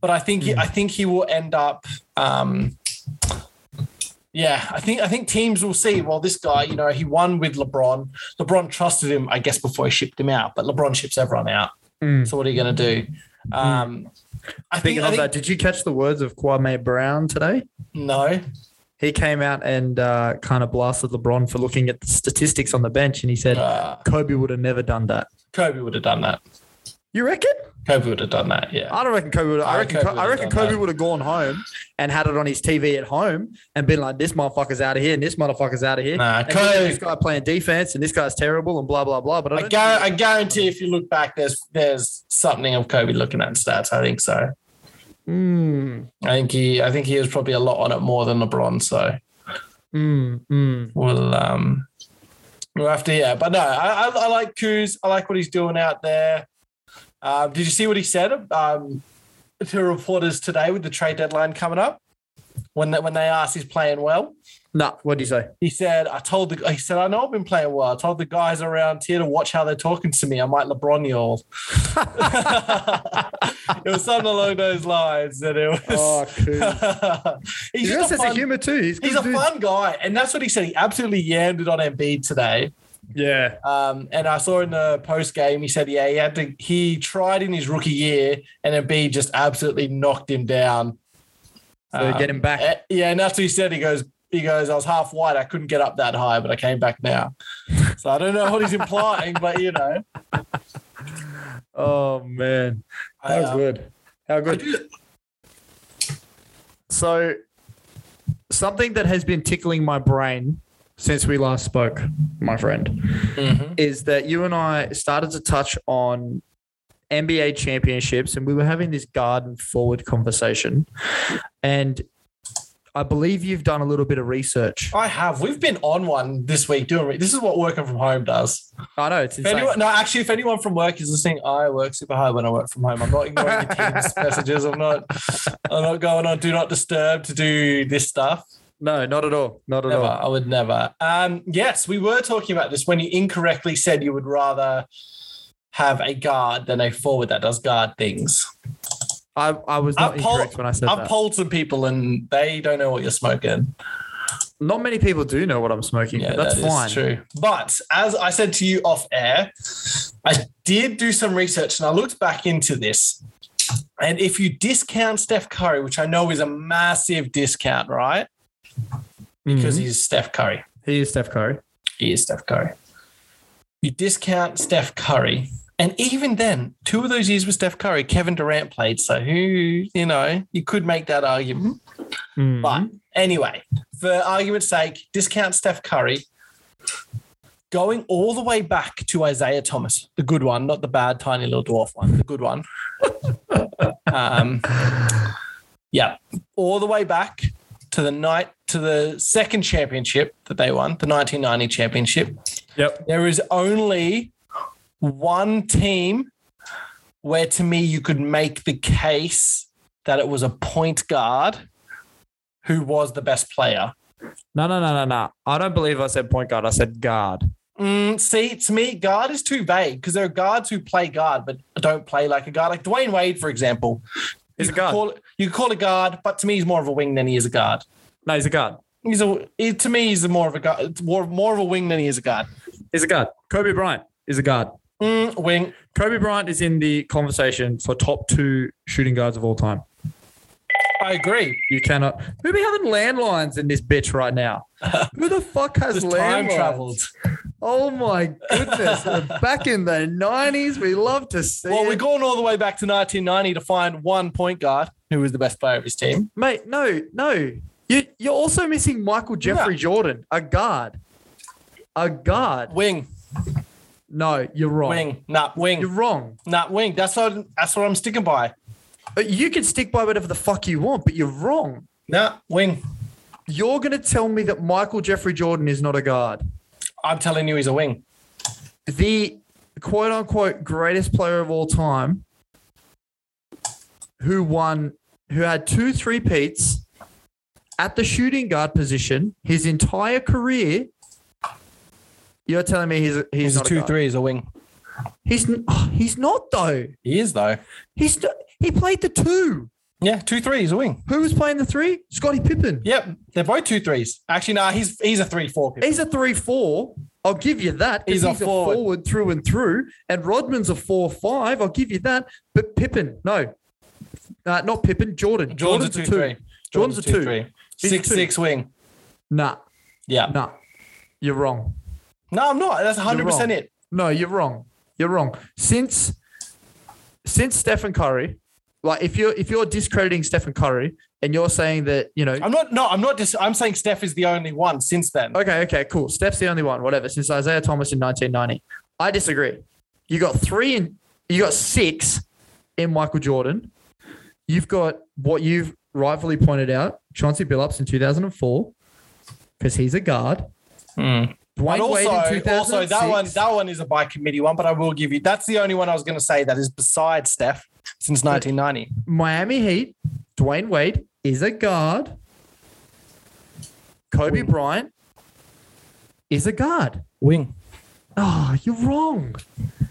But I think. I think he will end up. Um, yeah, I think I think teams will see. Well, this guy, you know, he won with LeBron. LeBron trusted him, I guess, before he shipped him out. But LeBron ships everyone out. Mm. So what are you going to do? Um, I think, Speaking of think that, did you catch the words of Kwame Brown today? no. He came out and uh, kind of blasted LeBron for looking at the statistics on the bench, and he said Uh, Kobe would have never done that. Kobe would have done that. You reckon? Kobe would have done that. Yeah. I don't reckon Kobe would. I I reckon. Kobe, I reckon Kobe would have gone home and had it on his TV at home and been like, "This motherfucker's out of here, and this motherfucker's out of here." Nah, and Kobe- this guy playing defense, and this guy's terrible, and blah blah blah. But I, I, gar- I guarantee if you look back, there's there's something of Kobe looking at stats. I think so. Mm, I think he I think he was probably a lot on it more than LeBron. So mm, mm. we'll um we'll have to yeah. But no, I I, I like Kuz. I like what he's doing out there. Um, did you see what he said um, to reporters today with the trade deadline coming up? When they, when they asked he's playing well, Nah, what do you say? he said, "I told the he said I know I've been playing well. I told the guys around here to watch how they're talking to me. I might LeBron you all." it was something along those lines, and it was. Oh, cool. he's a just a sense fun, of humor too. He's, he's a dude. fun guy, and that's what he said. He absolutely yammed it on Embiid today. Yeah. Um, and I saw in the post game, he said, "Yeah, he had to. He tried in his rookie year, and Embiid just absolutely knocked him down." So get him back. Eh, Yeah, and that's what he said. He goes, he goes, I was half white. I couldn't get up that high, but I came back now. So I don't know what he's implying, but you know, Oh man, how uh, good. How good. So, something that has been tickling my brain since we last spoke, my friend, mhm. is that you and I started to touch on NBA championships, and we were having this guard and forward conversation, and I believe you've done a little bit of research. I have. We've been on one this week doing. re- This is what working from home does. I know it's insane. anyone, no, actually, if anyone from work is listening, I work super hard when I work from home. I'm not ignoring the team's messages. I'm not. I'm not going on do not disturb to do this stuff. no, not at all. Not at Never. all. I would never. Um, yes, we were talking about this when you incorrectly said you would rather have a guard than a forward that does guard things. I, I was not I've polled- incorrect when I said I've that. polled some people and they don't know what you're smoking. not many people do know what I'm smoking, Yeah, but that's that is fine. true. But as I said to you off air, I did do some research and I looked back into this. And if you discount Steph Curry, which I know is a massive discount, right? Because Mhm. he's Steph Curry. he is Steph Curry. He is Steph Curry. You discount Steph Curry. And even then, two of those years with Steph Curry, Kevin Durant played. So who, you know, you could make that argument. Mhm. But anyway, for argument's sake, discount Steph Curry. Going all the way back to Isiah Thomas, the good one, not the bad tiny little dwarf one, the good one. um, yeah, all the way back to the night to the second championship that they won, the 1990 championship. Yep. There is only one team where, to me, you could make the case that it was a point guard who was the best player. No, no, no, no, no. I don't believe I said point guard. I said guard. Mm, see, to me, guard is too vague because there are guards who play guard but don't play like a guard. Like Dwyane Wade, for example. He's you a guard. Call it, you could call a guard, but to me, he's more of a wing than he is a guard. No, he's a guard. He's a he, to me, he's a more of a guard, more more of a wing than he is a guard. He's a guard. Kobe Bryant is a guard. Mm, wing. Kobe Bryant is in the conversation for top two shooting guards of all time. I agree. You cannot. Who be having landlines in this bitch right now? Who the fuck has Just time landlines? traveled. Oh my goodness! Back in the nineties, we love to see Well, it. we're going all the way back to 1990 to find one point guard who was the best player of his team. Mate, no, no. You, you're also missing Michael Jeffrey Jordan, a guard. A guard. Wing, No, you're wrong. wing, not wing, You're wrong. not wing. That's what that's what I'm sticking by. Uh, You can stick by whatever the fuck you want, but you're wrong. Nah, wing. You're going to tell me that Michael Jeffrey Jordan is not a guard. I'm telling you, he's a wing. The quote unquote greatest player of all time who won, who had two three peats at the shooting guard position his entire career. You're telling me he's he's, He's a not a two guard. three. He's a wing. He's oh, he's not though. He is though. He's he played the two. Yeah, two three. He's a wing. Who was playing the three? Scottie Pippen. Yep, they're both two threes. Actually, nah, he's he's a three four. He's a three four. I'll give you that. He's a forward. through and through. And Rodman's a four five. I'll give you that. But Pippen, no, uh, not Pippen. Jordan. Jordan's, a two three. Jordan's a two. three. He's a Six two. six wing. Nah, Yeah. nah. You're wrong. No, I'm not. That's 100 percent it. No, you're wrong. You're wrong. Since since Stephen Curry, like if you're if you're discrediting Stephen Curry and you're saying that you know I'm not. No, I'm not. Just. I'm saying Steph is the only one since then. Okay, okay, cool. Steph's the only one, whatever, since Isiah Thomas in 1990. I disagree. You got three in, you got six in Michael Jordan. You've got what you've rightfully pointed out, Chauncey Billups in 2004, because he's a guard. Hmm. Dwyane Wade in also, also that one, that one is a by committee one. But I will give you. That's the only one I was going to say that is besides Steph since 1990. Miami Heat, Dwyane Wade is a guard. Kobe Bryant is a guard. Wing. Oh, you're wrong.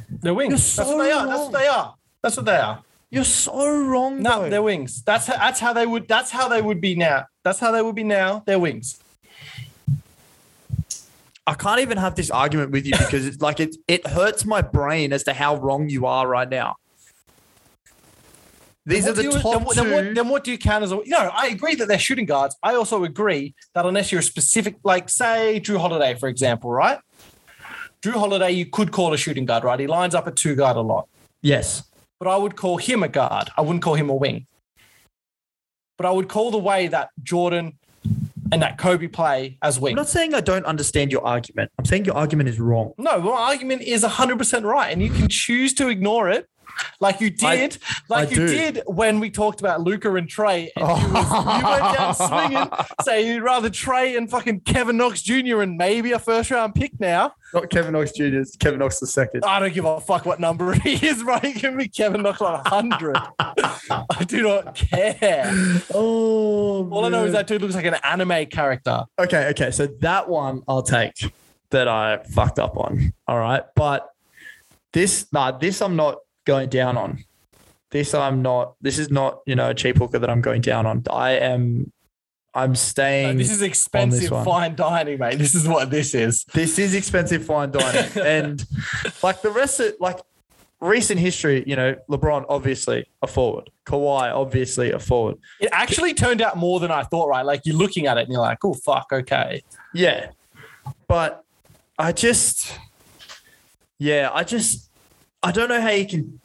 They're wings. You're That's what they are. That's what they are. That's what they are. You're so wrong. No, though. they're wings. That's how, that's how they would. That's how they would be now. That's how they would be now. They're wings. I can't even have this argument with you because it's like it it hurts my brain as to how wrong you are right now. These are the you- top then, what- two. then what, then what do you count as a? No, I agree that they're shooting guards. I also agree that unless you're a specific, like say Jrue Holiday, for example, right? Jrue Holiday, you could call a shooting guard, right? He lines up a two guard a lot, yes, but I would call him a guard. I wouldn't call him a wing. But I would call the way that Jordan and that Kobe play as I'm not saying I don't understand your argument. I'm saying your argument is wrong. No, my argument is 100% right. And you can choose to ignore it. Like you did, like I you do. did when we talked about Luka and Trae. And you, was, you went down swinging, saying you'd rather Trae and fucking Kevin Knox Jr. and maybe a first round pick now. Not Kevin Knox Jr. It's Kevin Knox the second. I don't give a fuck what number he is, bro. You give me Kevin Knox like 100. I do not care. Oh, All I know is that dude looks like an anime character. Okay, okay. So that one I'll take that I fucked up on. All right. But this, nah, this I'm not going down on. This I'm not, this is not, you know, a cheap hooker that I'm going down on. I am, I'm staying. This is expensive one. fine dining, mate. This is what this is. this is expensive fine dining. and like the rest of, like, recent history, you know, LeBron, obviously a forward. Kawhi, obviously a forward. It actually turned out more than I thought, right? Like you're looking at it and you're like, oh, fuck, okay. Yeah. But I just, yeah, I just, I don't know how you can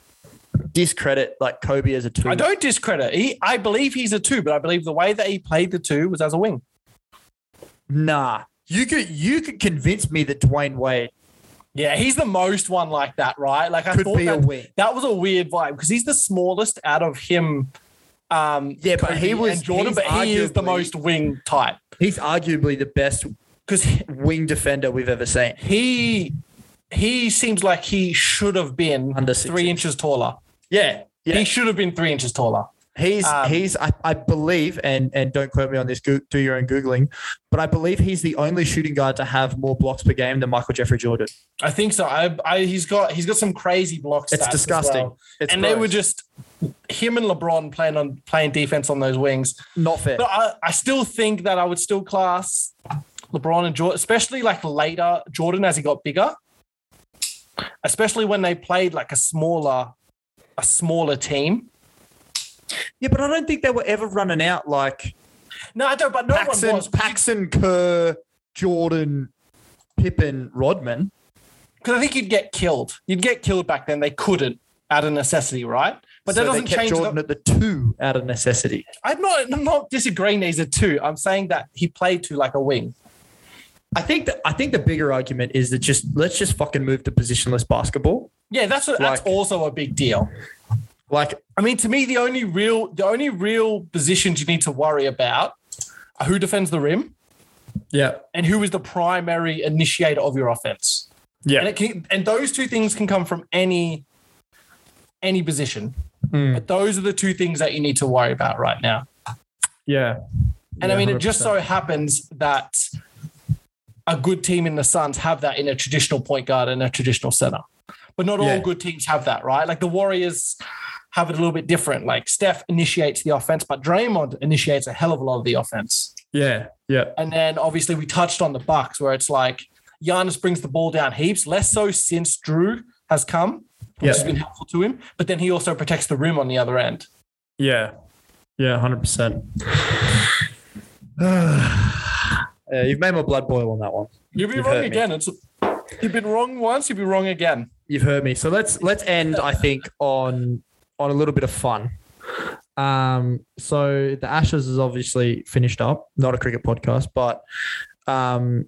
discredit like Kobe as a two. I don't discredit. He, I believe he's a two, but I believe the way that he played the two was as a wing. Nah. You could you could convince me that Dwyane Wade Yeah, he's the most one like that, right? Like I could thought be a that, wing. that was a weird vibe because he's the smallest out of him. Um, Yeah, but Kobe he was- Jordan, but he is the most wing type He's arguably the best because wing defender we've ever seen. he he seems like he should have been Under three inches. inches taller. Yeah. Yeah. He should have been three inches taller. He's Um, he's I, I believe and and don't quote me on this. Go, do your own googling, but I believe he's the only shooting guard to have more blocks per game than Michael Jeffrey Jordan. I think so. I, I he's got he's got some crazy blocks. stats. It's as disgusting. well. It's and they were just him and LeBron playing on playing defense on those wings. not fair. But I, I still think that I would still class LeBron and Jordan, especially like later Jordan as he got bigger, especially when they played like a smaller a smaller team. Yeah, but I don't think they were ever running out like No, I don't. But no Paxson, one was Paxson, Kerr, Jordan, Pippen, Rodman. because I think you'd get killed. You'd get killed back then. They couldn't out of necessity, right? But that So doesn't they kept change. Jordan the, at the two out of necessity. I'm not. I'm not disagreeing. that He's a two. I'm saying that he played to like a wing. I think that I think the bigger argument is that just let's just fucking move to positionless basketball. Yeah, that's what, that's also a big deal. Like I mean, to me, the only real the only real positions you need to worry about are who defends the rim yeah, and who is the primary initiator of your offense. yeah. And it can, and those two things can come from any any position. Mm. But those are the two things that you need to worry about right now. Yeah. And I Yeah, mean, it just so happens that a good team in the Suns have that in a traditional point guard and a traditional center. But not Yeah. all good teams have that, right? Like the Warriors have it a little bit different. Like Steph initiates the offense, but Draymond initiates a hell of a lot of the offense. Yeah. Yeah. And then obviously we touched on the Bucks where it's like Giannis brings the ball down heaps, less so since Jrue has come, which Yeah. has been helpful to him. But then he also protects the rim on the other end. Yeah. Yeah. Hundred percent. Yeah, you've made my blood boil on that one. You'll be You've wrong hurt me. again. It's you've been wrong once, you'll be wrong again. You've heard me. So let's let's end. I think on on a little bit of fun. Um, so the Ashes is obviously finished up. Not a cricket podcast, but um,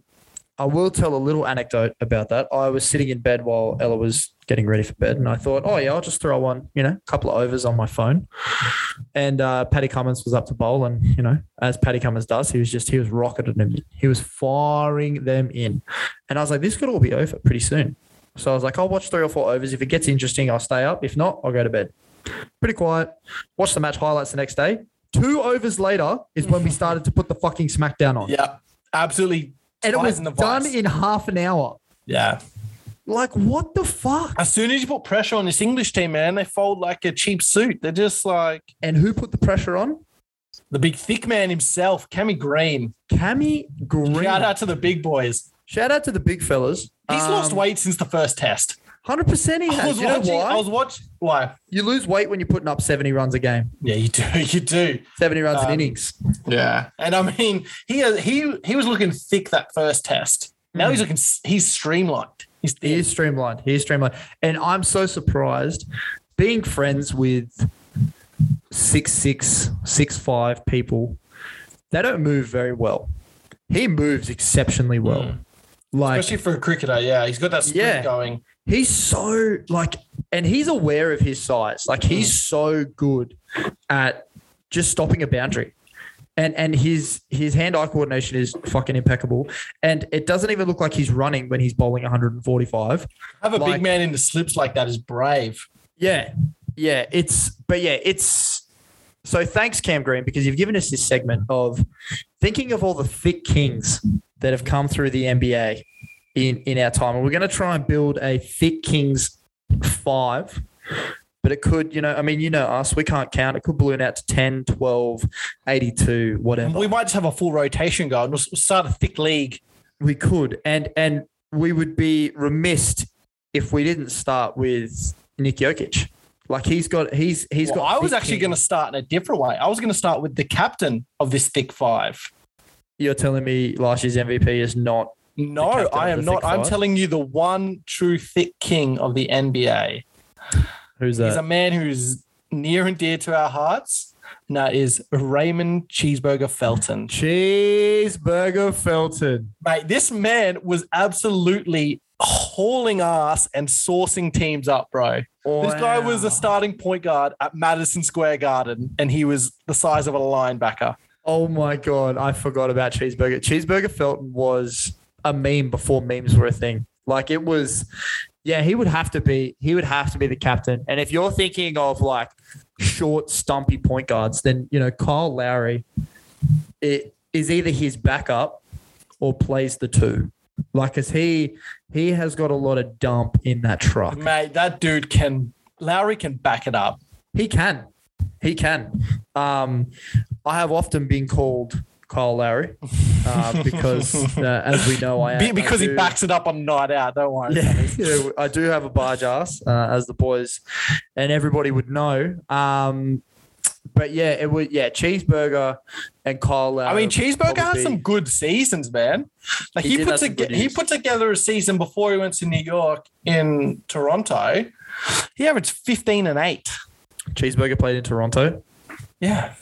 I will tell a little anecdote about that. I was sitting in bed while Ella was getting ready for bed, and I thought, oh yeah, I'll just throw one, you know, a couple of overs on my phone. And uh, Paddy Cummins was up to bowl, and you know, as Paddy Cummins does, he was just he was rocketing them. He was firing them in, and I was like, this could all be over pretty soon. So I was like, I'll watch three or four overs. If it gets interesting, I'll stay up. If not, I'll go to bed. Pretty quiet. Watch the match highlights the next day. Two overs later is when we started to put the fucking smackdown on. Yeah, absolutely. And it was the done vice. in half an hour. Yeah. Like, what the fuck? As soon as you put pressure on this English team, man, they fold like a cheap suit. They're just like And who put the pressure on? the big thick man himself, Cammy Green. Cammy Green. Shout out to the big boys. Shout out to the big fellas. He's lost Um, weight since the first test. 100% he I has. was You know watching. why? I was watching. Why? you lose weight when you're putting up 70 runs a game, Yeah, you do. You do. 70 runs Um, an innings. Yeah, and I mean, he uh, he he was looking thick that first test. Now he's hmm. looking. He's streamlined. He's He is streamlined. He is streamlined. And I'm so surprised being friends with six six, six five people, they don't move very well. He moves exceptionally well. Hmm. Like especially for a cricketer. Yeah, he's got that sprint Yeah. going. He's so like and he's aware of his size. Like he's mm. so good at just stopping a boundary. And and his his hand-eye coordination is fucking impeccable. And it doesn't even look like he's running when he's bowling 145. Have a Like- big man in the slips like that is brave. Yeah. Yeah. It's, but yeah, it's, so thanks, Cam Green, because you've given us this segment of thinking of all the thick kings that have come through the NBA in, in our time. And we're going to try and build a thick kings five. But it could, you know, I mean, you know us, we can't count. It could balloon out to 10, 12, 82, whatever. We might just have a full rotation going. We'll we'll start a thick league. We could, and and we would be remiss if we didn't start with Nick Jokic. Like he's got, he's he's Well, got. I was actually going to start in a different way. I was going to start with the captain of this thick five. You're telling me last year's MVP is not. No, I am not. I'm telling you the one true thick king of the NBA. Who's that? He's a man who's near and dear to our hearts, and that is Raymond Cheeseburger Felton. Cheeseburger Felton. Mate, this man was absolutely hauling ass and sourcing teams up, bro. This guy was a starting point guard at Madison Square Garden, and he was the size of a linebacker. Oh my god, I forgot about Cheeseburger. Cheeseburger Felton was a meme before memes were a thing. Like it was, yeah. He would have to be. He would have to be the captain. And if you're thinking of like short, stumpy point guards, then you know Kyle Lowry it is either his backup or plays the two. Like, cause he he has got a lot of dump in that truck. Mate, that dude can, Lowry can back it up. He can. He can. Um, I have often been called Kyle Lowry uh, because, uh, as we know, I am. because I he backs it up on night out. Don't worry. Yeah, yeah, I do have a barge ass, uh, as the boys and everybody would know. Um, but yeah, it would. Yeah, cheeseburger and Kyle Lowry. I mean, Cheeseburger had some good seasons, man. Like He he, put together, he put together a season before he went to New York in Toronto. He averaged fifteen and eight. Cheeseburger played in Toronto. Yeah,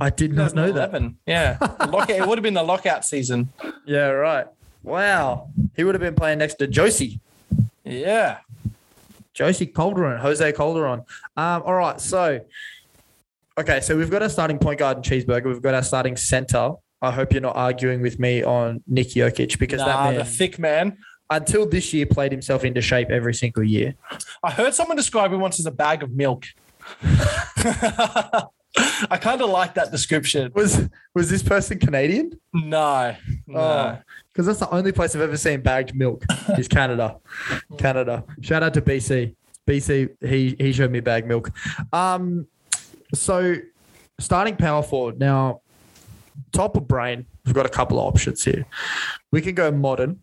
I did not know that. Yeah, lockout, it would have been the lockout season. Yeah, right. Wow. He would have been playing next to Josie. Yeah, Josie Calderon, Jose Calderon. Um, all right. So, okay. So we've got our starting point guard and Cheeseburger. We've got our starting center. I hope you're not arguing with me on Nick Jokic because nah, that the man, thick man. until this year, played himself into shape every single year. I heard someone describe him once as a bag of milk. I kind of like that description. Was was this person Canadian? No, no. Oh, because that's the only place I've ever seen bagged milk is Canada. Canada. Shout out to BC. BC, he he showed me bagged milk. Um, so starting power forward now. Top of brain, we've got a couple of options here. We can go modern,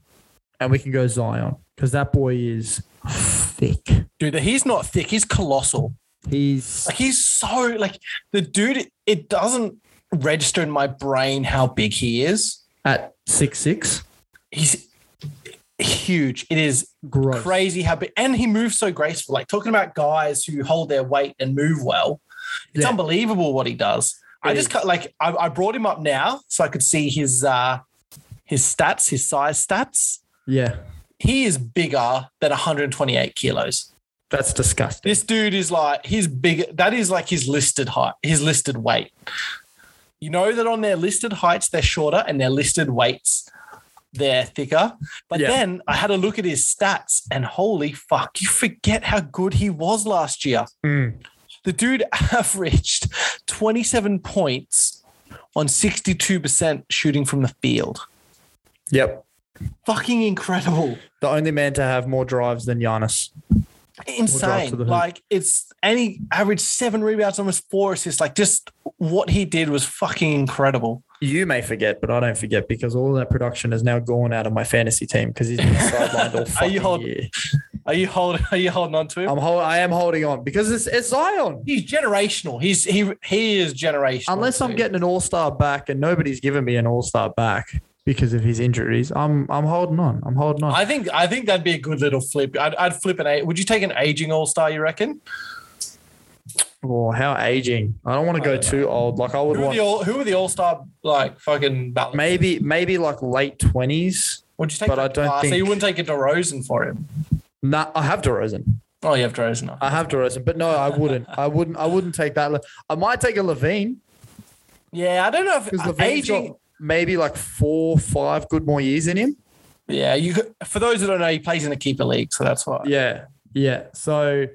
and we can go Zion because that boy is thick. Dude, he's not thick. He's colossal. He's Like he's so like the dude. It doesn't register in my brain how big he is. at six six. He's huge. It is Gross. crazy how big, and he moves so graceful. Like talking about guys who hold their weight and move well, it's Yeah. unbelievable what he does. I just cut like I, I brought him up now so I could see his uh his stats, his size stats. Yeah, He is bigger than 128 kilos. That's disgusting. This dude is like his big. That is like his listed height, his listed weight. You know that on their listed heights they're shorter and their listed weights they're thicker. But Yeah. then I had a look at his stats and holy fuck, you forget how good he was last year. Mm. The dude averaged 27 points on 62% shooting from the field. Yep, Fucking incredible. the only man to have more drives than Giannis. Insane. to the hoop. Like it's any average seven rebounds, almost four assists. Like just what he did was fucking incredible. You may forget, but I don't forget because all that production has now gone out of my fantasy team because he's been sidelined all Are you hold- year. Are you holding? Are you holding on to him? I'm hold, I am holding on because it's, it's Zion. He's generational. He's he he is generational. Unless I'm getting an All Star back, and nobody's given me an All Star back because of his injuries, I'm I'm holding on. I'm holding on. I think I think that'd be a good little flip. I'd, I'd flip an. Would you take an aging all star? You reckon? oh, how aging! I don't want to go too old. Like I would Who are want the all, who are the all star like fucking balance? maybe maybe like late twenties. Would you take? but I don't uh, So think- you wouldn't take a DeRozan for him? Nah, I have DeRozan. Oh, you have DeRozan. I have DeRozan, but no, I wouldn't. I wouldn't. I wouldn't take that. I might take a LaVine Yeah, I don't know if aging. got maybe like four, five good more years in him. Yeah, you. could- For those that don't know, he plays in the keeper league, so that's why. Yeah, yeah. So,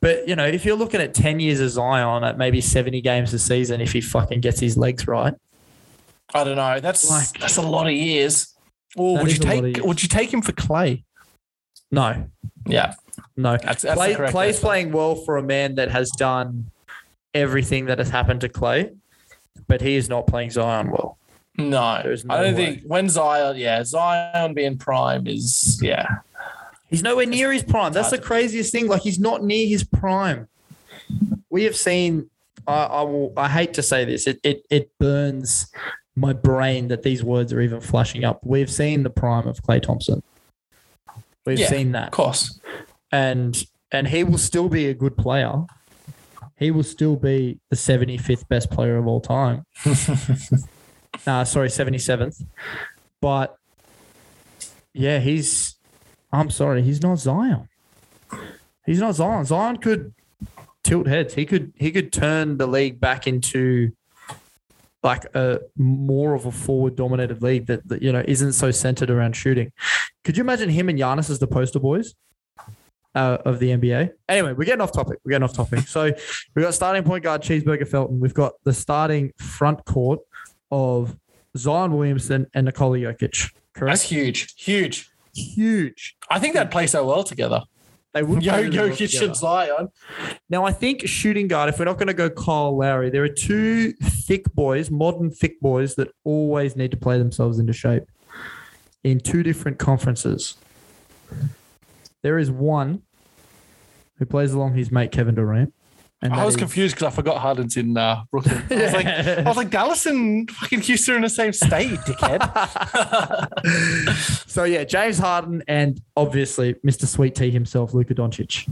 but you know, if you're looking at ten years of Zion at maybe seventy games a season, if he fucking gets his legs right, I don't know. That's Like- that's a lot of years. Or would you is a lot of take? Would you take him for Klay? no, Yeah, no. that's, that's Klay, Klay's answer. playing well for a man that has done everything that has happened to Klay, but he is not playing Zion well. No, There's no I don't way. think when Zion. Yeah, Zion being prime is yeah. He's nowhere near his prime. That's the craziest thing. Like he's not near his prime. We have seen. I, I will. I hate to say this. It it it burns my brain that these words are even flashing up. We've seen the prime of Klay Thompson. We've Yeah, seen that, Of course. and and he will still be a good player. He will still be the seventy fifth best player of all time. nah, sorry, seventy seventh. But yeah, he's. I'm sorry, he's not Zion. He's not Zion. Zion could tilt heads. He could he could turn the league back into like a more of a forward dominated league that, that you know isn't so centered around shooting. Could you imagine him and Giannis as the poster boys uh, of the NBA? Anyway, we're getting off topic. We're getting off topic. So we've got starting point guard Cheeseburger Felton. We've got the starting front court of Zion Williamson and Nikola Jokic. Correct. That's huge. Huge. huge. I think they'd play so well together. They would Yo, well Jokic together. and Zion. Now, I think shooting guard, if we're not going to go Kyle Lowry, there are two thick boys, modern thick boys, that always need to play themselves into shape in two different conferences. There is one who plays along his mate Kevin Durant. And I was is- confused because I forgot Harden's in uh, Brooklyn. I was like, I was like, Dallas and fucking Houston are in the same state, dickhead. So, yeah, James Harden and obviously Mr. Sweet Tea himself, Luka Doncic.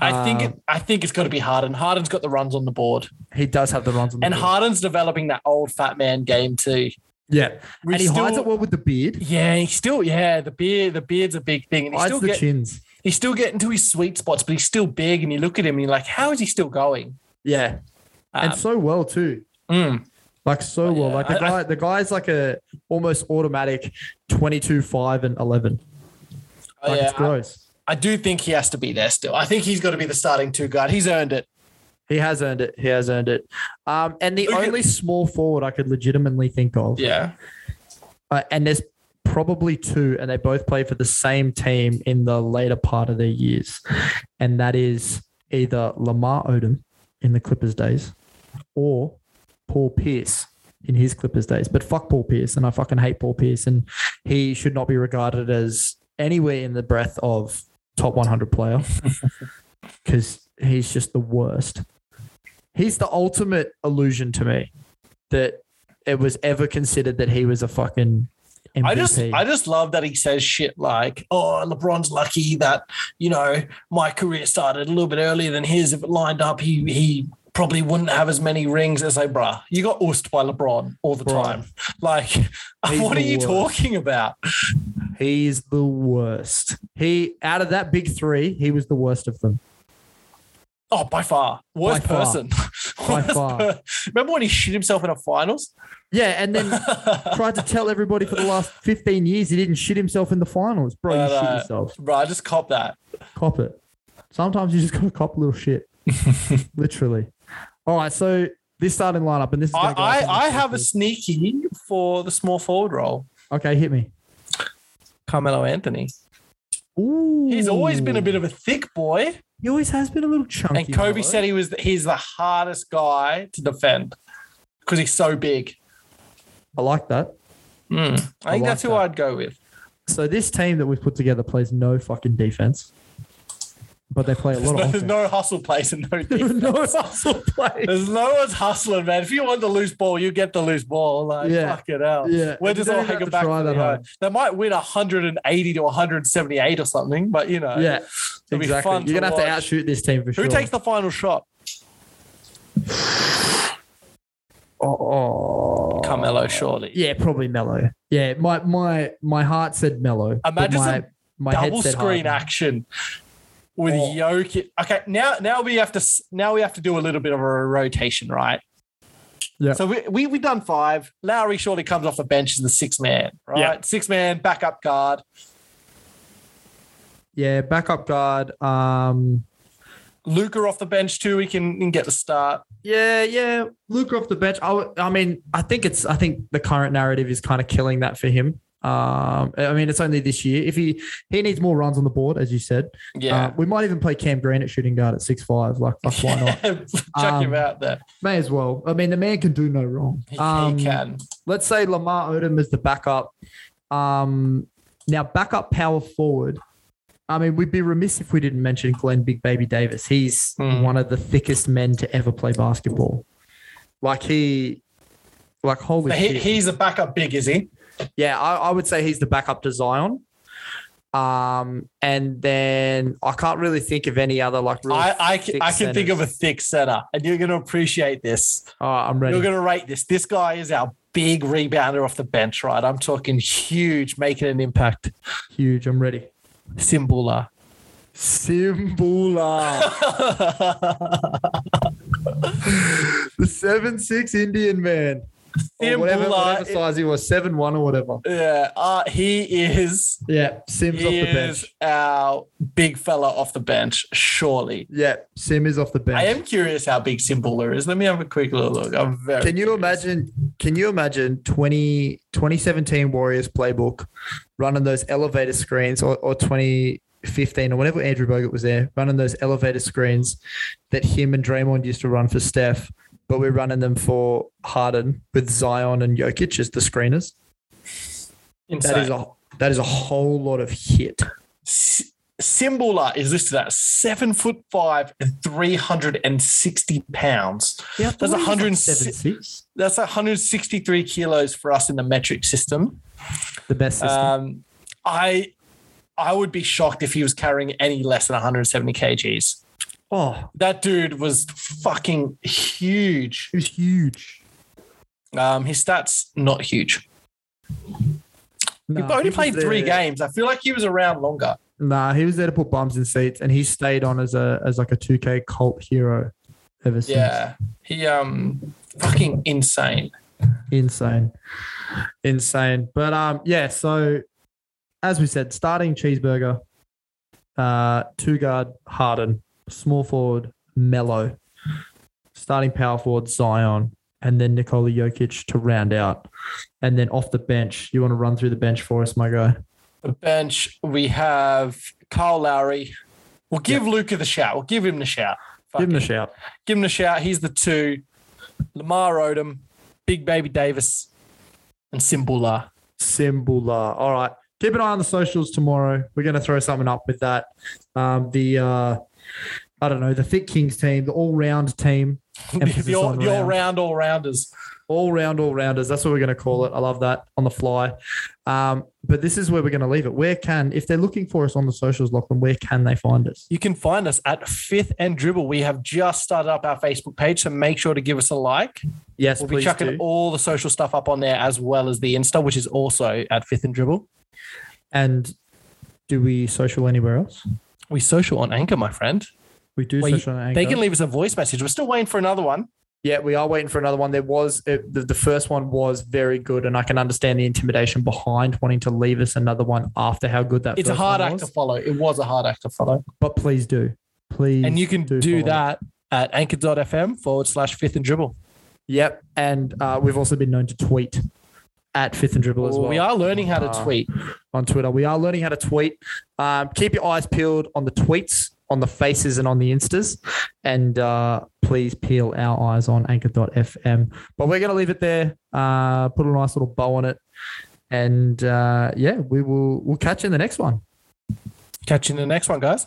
I think Um, it, I think it's got to be Harden. Harden's got the runs on the board, He does have the runs on the and board. Harden's developing that old fat man game too. Yeah. We and he hides still- it well with the beard. Yeah, he still yeah the beard the beard's a big thing, and he's Hides still the get, chins. He's still getting to his sweet spots, but he's still big, and you look at him and you're like, how is he still going? Yeah. and Um, so well, too. mm. Like so well. yeah, Like the I- I- guy, the guy's like a almost automatic 22, 5, and 11. Like yeah, it's gross. I do think he has to be there still. I think he's got to be the starting two guard. He's earned it. He has earned it. He has earned it. Um, and the only small forward I could legitimately think of, Yeah. uh, and there's probably two, and they both play for the same team in the later part of their years, and that is either Lamar Odom in the Clippers days, or Paul Pierce in his Clippers days. But fuck Paul Pierce, and I fucking hate Paul Pierce, and he should not be regarded as anywhere in the breath of top 100 player because he's just the worst. He's the ultimate illusion to me that it was ever considered that he was a fucking MVP. I just I just love that he says shit like, "Oh, LeBron's lucky that you know my career started a little bit earlier than his. If it lined up, he he probably wouldn't have as many rings as like, bruh, you got oosted by LeBron all the Bruh. time. Like, He's what are you worst. talking about? He's the worst. He out of that big three, he was the worst of them. Oh, by far, worst By far. person. By far. Remember when he shit himself in a finals? Yeah, and then tried to tell everybody for the last 15 years he didn't shit himself in the finals. Bro, you shit uh, yourself. Bro, I just cop that. Cop it. Sometimes you just gotta cop a little shit. Literally. All right, so this starting lineup, and this is I, I, I have a sneaky for the small forward role. Okay, hit me. Carmelo Anthony. Ooh. He's always been a bit of a thick boy. He always has been a little chunky. And Kobe said he was he's the hardest guy to defend because he's so big. I like that. Mm. I think like that's who that. I'd go with. So this team that we've put together plays no fucking defense, but they play a lot of There's offense. no hustle plays and no defense. no hustle plays. There's no one's hustling, man. If you want the loose ball, you get the loose ball. Like, Yeah. fuck it out. Yeah. We're just all hanging to back. that uh, hard. yard. They might win 180 to 178 or something, but you know. Yeah, It'll be exactly. fun You're to gonna have to watch. outshoot this team for sure. Who takes the final shot? Oh, Carmelo, surely. Yeah, probably Melo. Yeah, my my my heart said Melo. Imagine my, my double screen action with Oh. Jokic. Okay, now now we have to now we have to do a little bit of a rotation, right? Yeah. So we we we done five. Lowry surely comes off the bench as the six man, right? Yeah. Six man backup guard. Yeah, backup guard. Um, Luka off the bench too. We can, can get the start. yeah, yeah. Luka off the bench. I, I mean, I think it's. I think the current narrative is kind of killing that for him. Um, I mean, it's only this year. If he he needs more runs on the board, as you said, Yeah. Uh, we might even play Cam Green at shooting guard at six five. Like, fuck, why not? Chuck Um, him out there. May as well. I mean, the man can do no wrong. He, Um, he can. let's say Lamar Odom is the backup. Um, now backup power forward. I mean, we'd be remiss if we didn't mention Glenn Big Baby Davis. He's Hmm. one of the thickest men to ever play basketball. Like he, like holy he, he's a backup big, is he? Yeah, I, I would say he's the backup to Zion. Um, and then I can't really think of any other like. Real I I can, I can think of a thick center, and you're going to appreciate this. Oh, I'm ready. You're going to rate this. This guy is our big rebounder off the bench, right? I'm talking huge, making an impact. Huge. I'm ready. Sim Bhullar. Simbula. the seven six Indian man. Or whatever, whatever size he was, seven one or whatever. Yeah, uh, he is. Yeah, Sims off the bench. is our big fella off the bench, surely. Yeah, Sim is off the bench. I am curious how big Sim Bhullar is. Let me have a quick little look. I'm very. Can you curious. imagine? Can you imagine 20, 2017 Warriors playbook running those elevator screens or, or 2015 or whenever Andrew Bogut was there, running those elevator screens that him and Draymond used to run for Steph, but we're running them for Harden with Zion and Jokic as the screeners. Insane. That is a that is a whole lot of hit. S- is listed at seven foot five and 360 pounds. Yeah, That's 106 seven six. That's 163 kilos for us in the metric system. The best system. Um, I I would be shocked if he was carrying any less than 170 kgs. Oh, That dude was fucking huge. it was huge. Um, his stats not huge. Nah, he only he played three games. I feel like he was around longer. Nah, he was there to put bums in seats, and he stayed on as a as like a two K cult hero ever since. Yeah, he um fucking insane. insane, insane. But um, yeah. So as we said, starting cheeseburger, uh, two guard Harden, small forward Melo, starting power forward Zion, and then Nikola Jokic to round out. And then off the bench, you want to run through the bench for us, my guy? The bench, we have Carl Lowry. We'll give Luka the shout. We'll give him the shout. Fuck Give him it. shout. Give him the shout. He's the two. Lamar Odom, Big Baby Davis, and Sim Bhullar. Simbula. All right. Keep an eye on the socials tomorrow. We're going to throw something up with that. Um, the, uh, I don't know, the Thick Kings team, the all round team. Emphasis the all, on the all round. round, all rounders. all round, all rounders. That's what we're going to call it. I love that on the fly. Um, but this is where we're going to leave it. Where can, if they're looking for us on the socials, Lachlan, where can they find us? You can find us at Fifth and Dribble. We have just started up our Facebook page, so make sure to give us a like. Yes, We'll be chucking do. all the social stuff up on there as well as the Insta, which is also at Fifth and Dribble. And do we social anywhere else? We social on Anchor, my friend. We do Well, social on Anchor. They can leave us a voice message. We're still waiting for another one. Yeah, we are waiting for another one. There was it, the, the first one was very good, and I can understand the intimidation behind wanting to leave us another one after how good that. Was. It's a hard act was. to follow. It was a hard act to follow. but please do, please. And you can do, follow. that at anchor.fm forward slash fifth and dribble. Yep, and uh, we've also been known to tweet at Fifth and Dribble as well. We are learning how to Uh, tweet. on Twitter. We are learning how to tweet. Um, keep your eyes peeled on the tweets, on the faces, and on the instas. And uh, please peel our eyes on anchor.fm. But we're going to leave it there, uh, put a nice little bow on it. And uh, yeah, we will we'll catch you in the next one. Catch you in the next one, guys.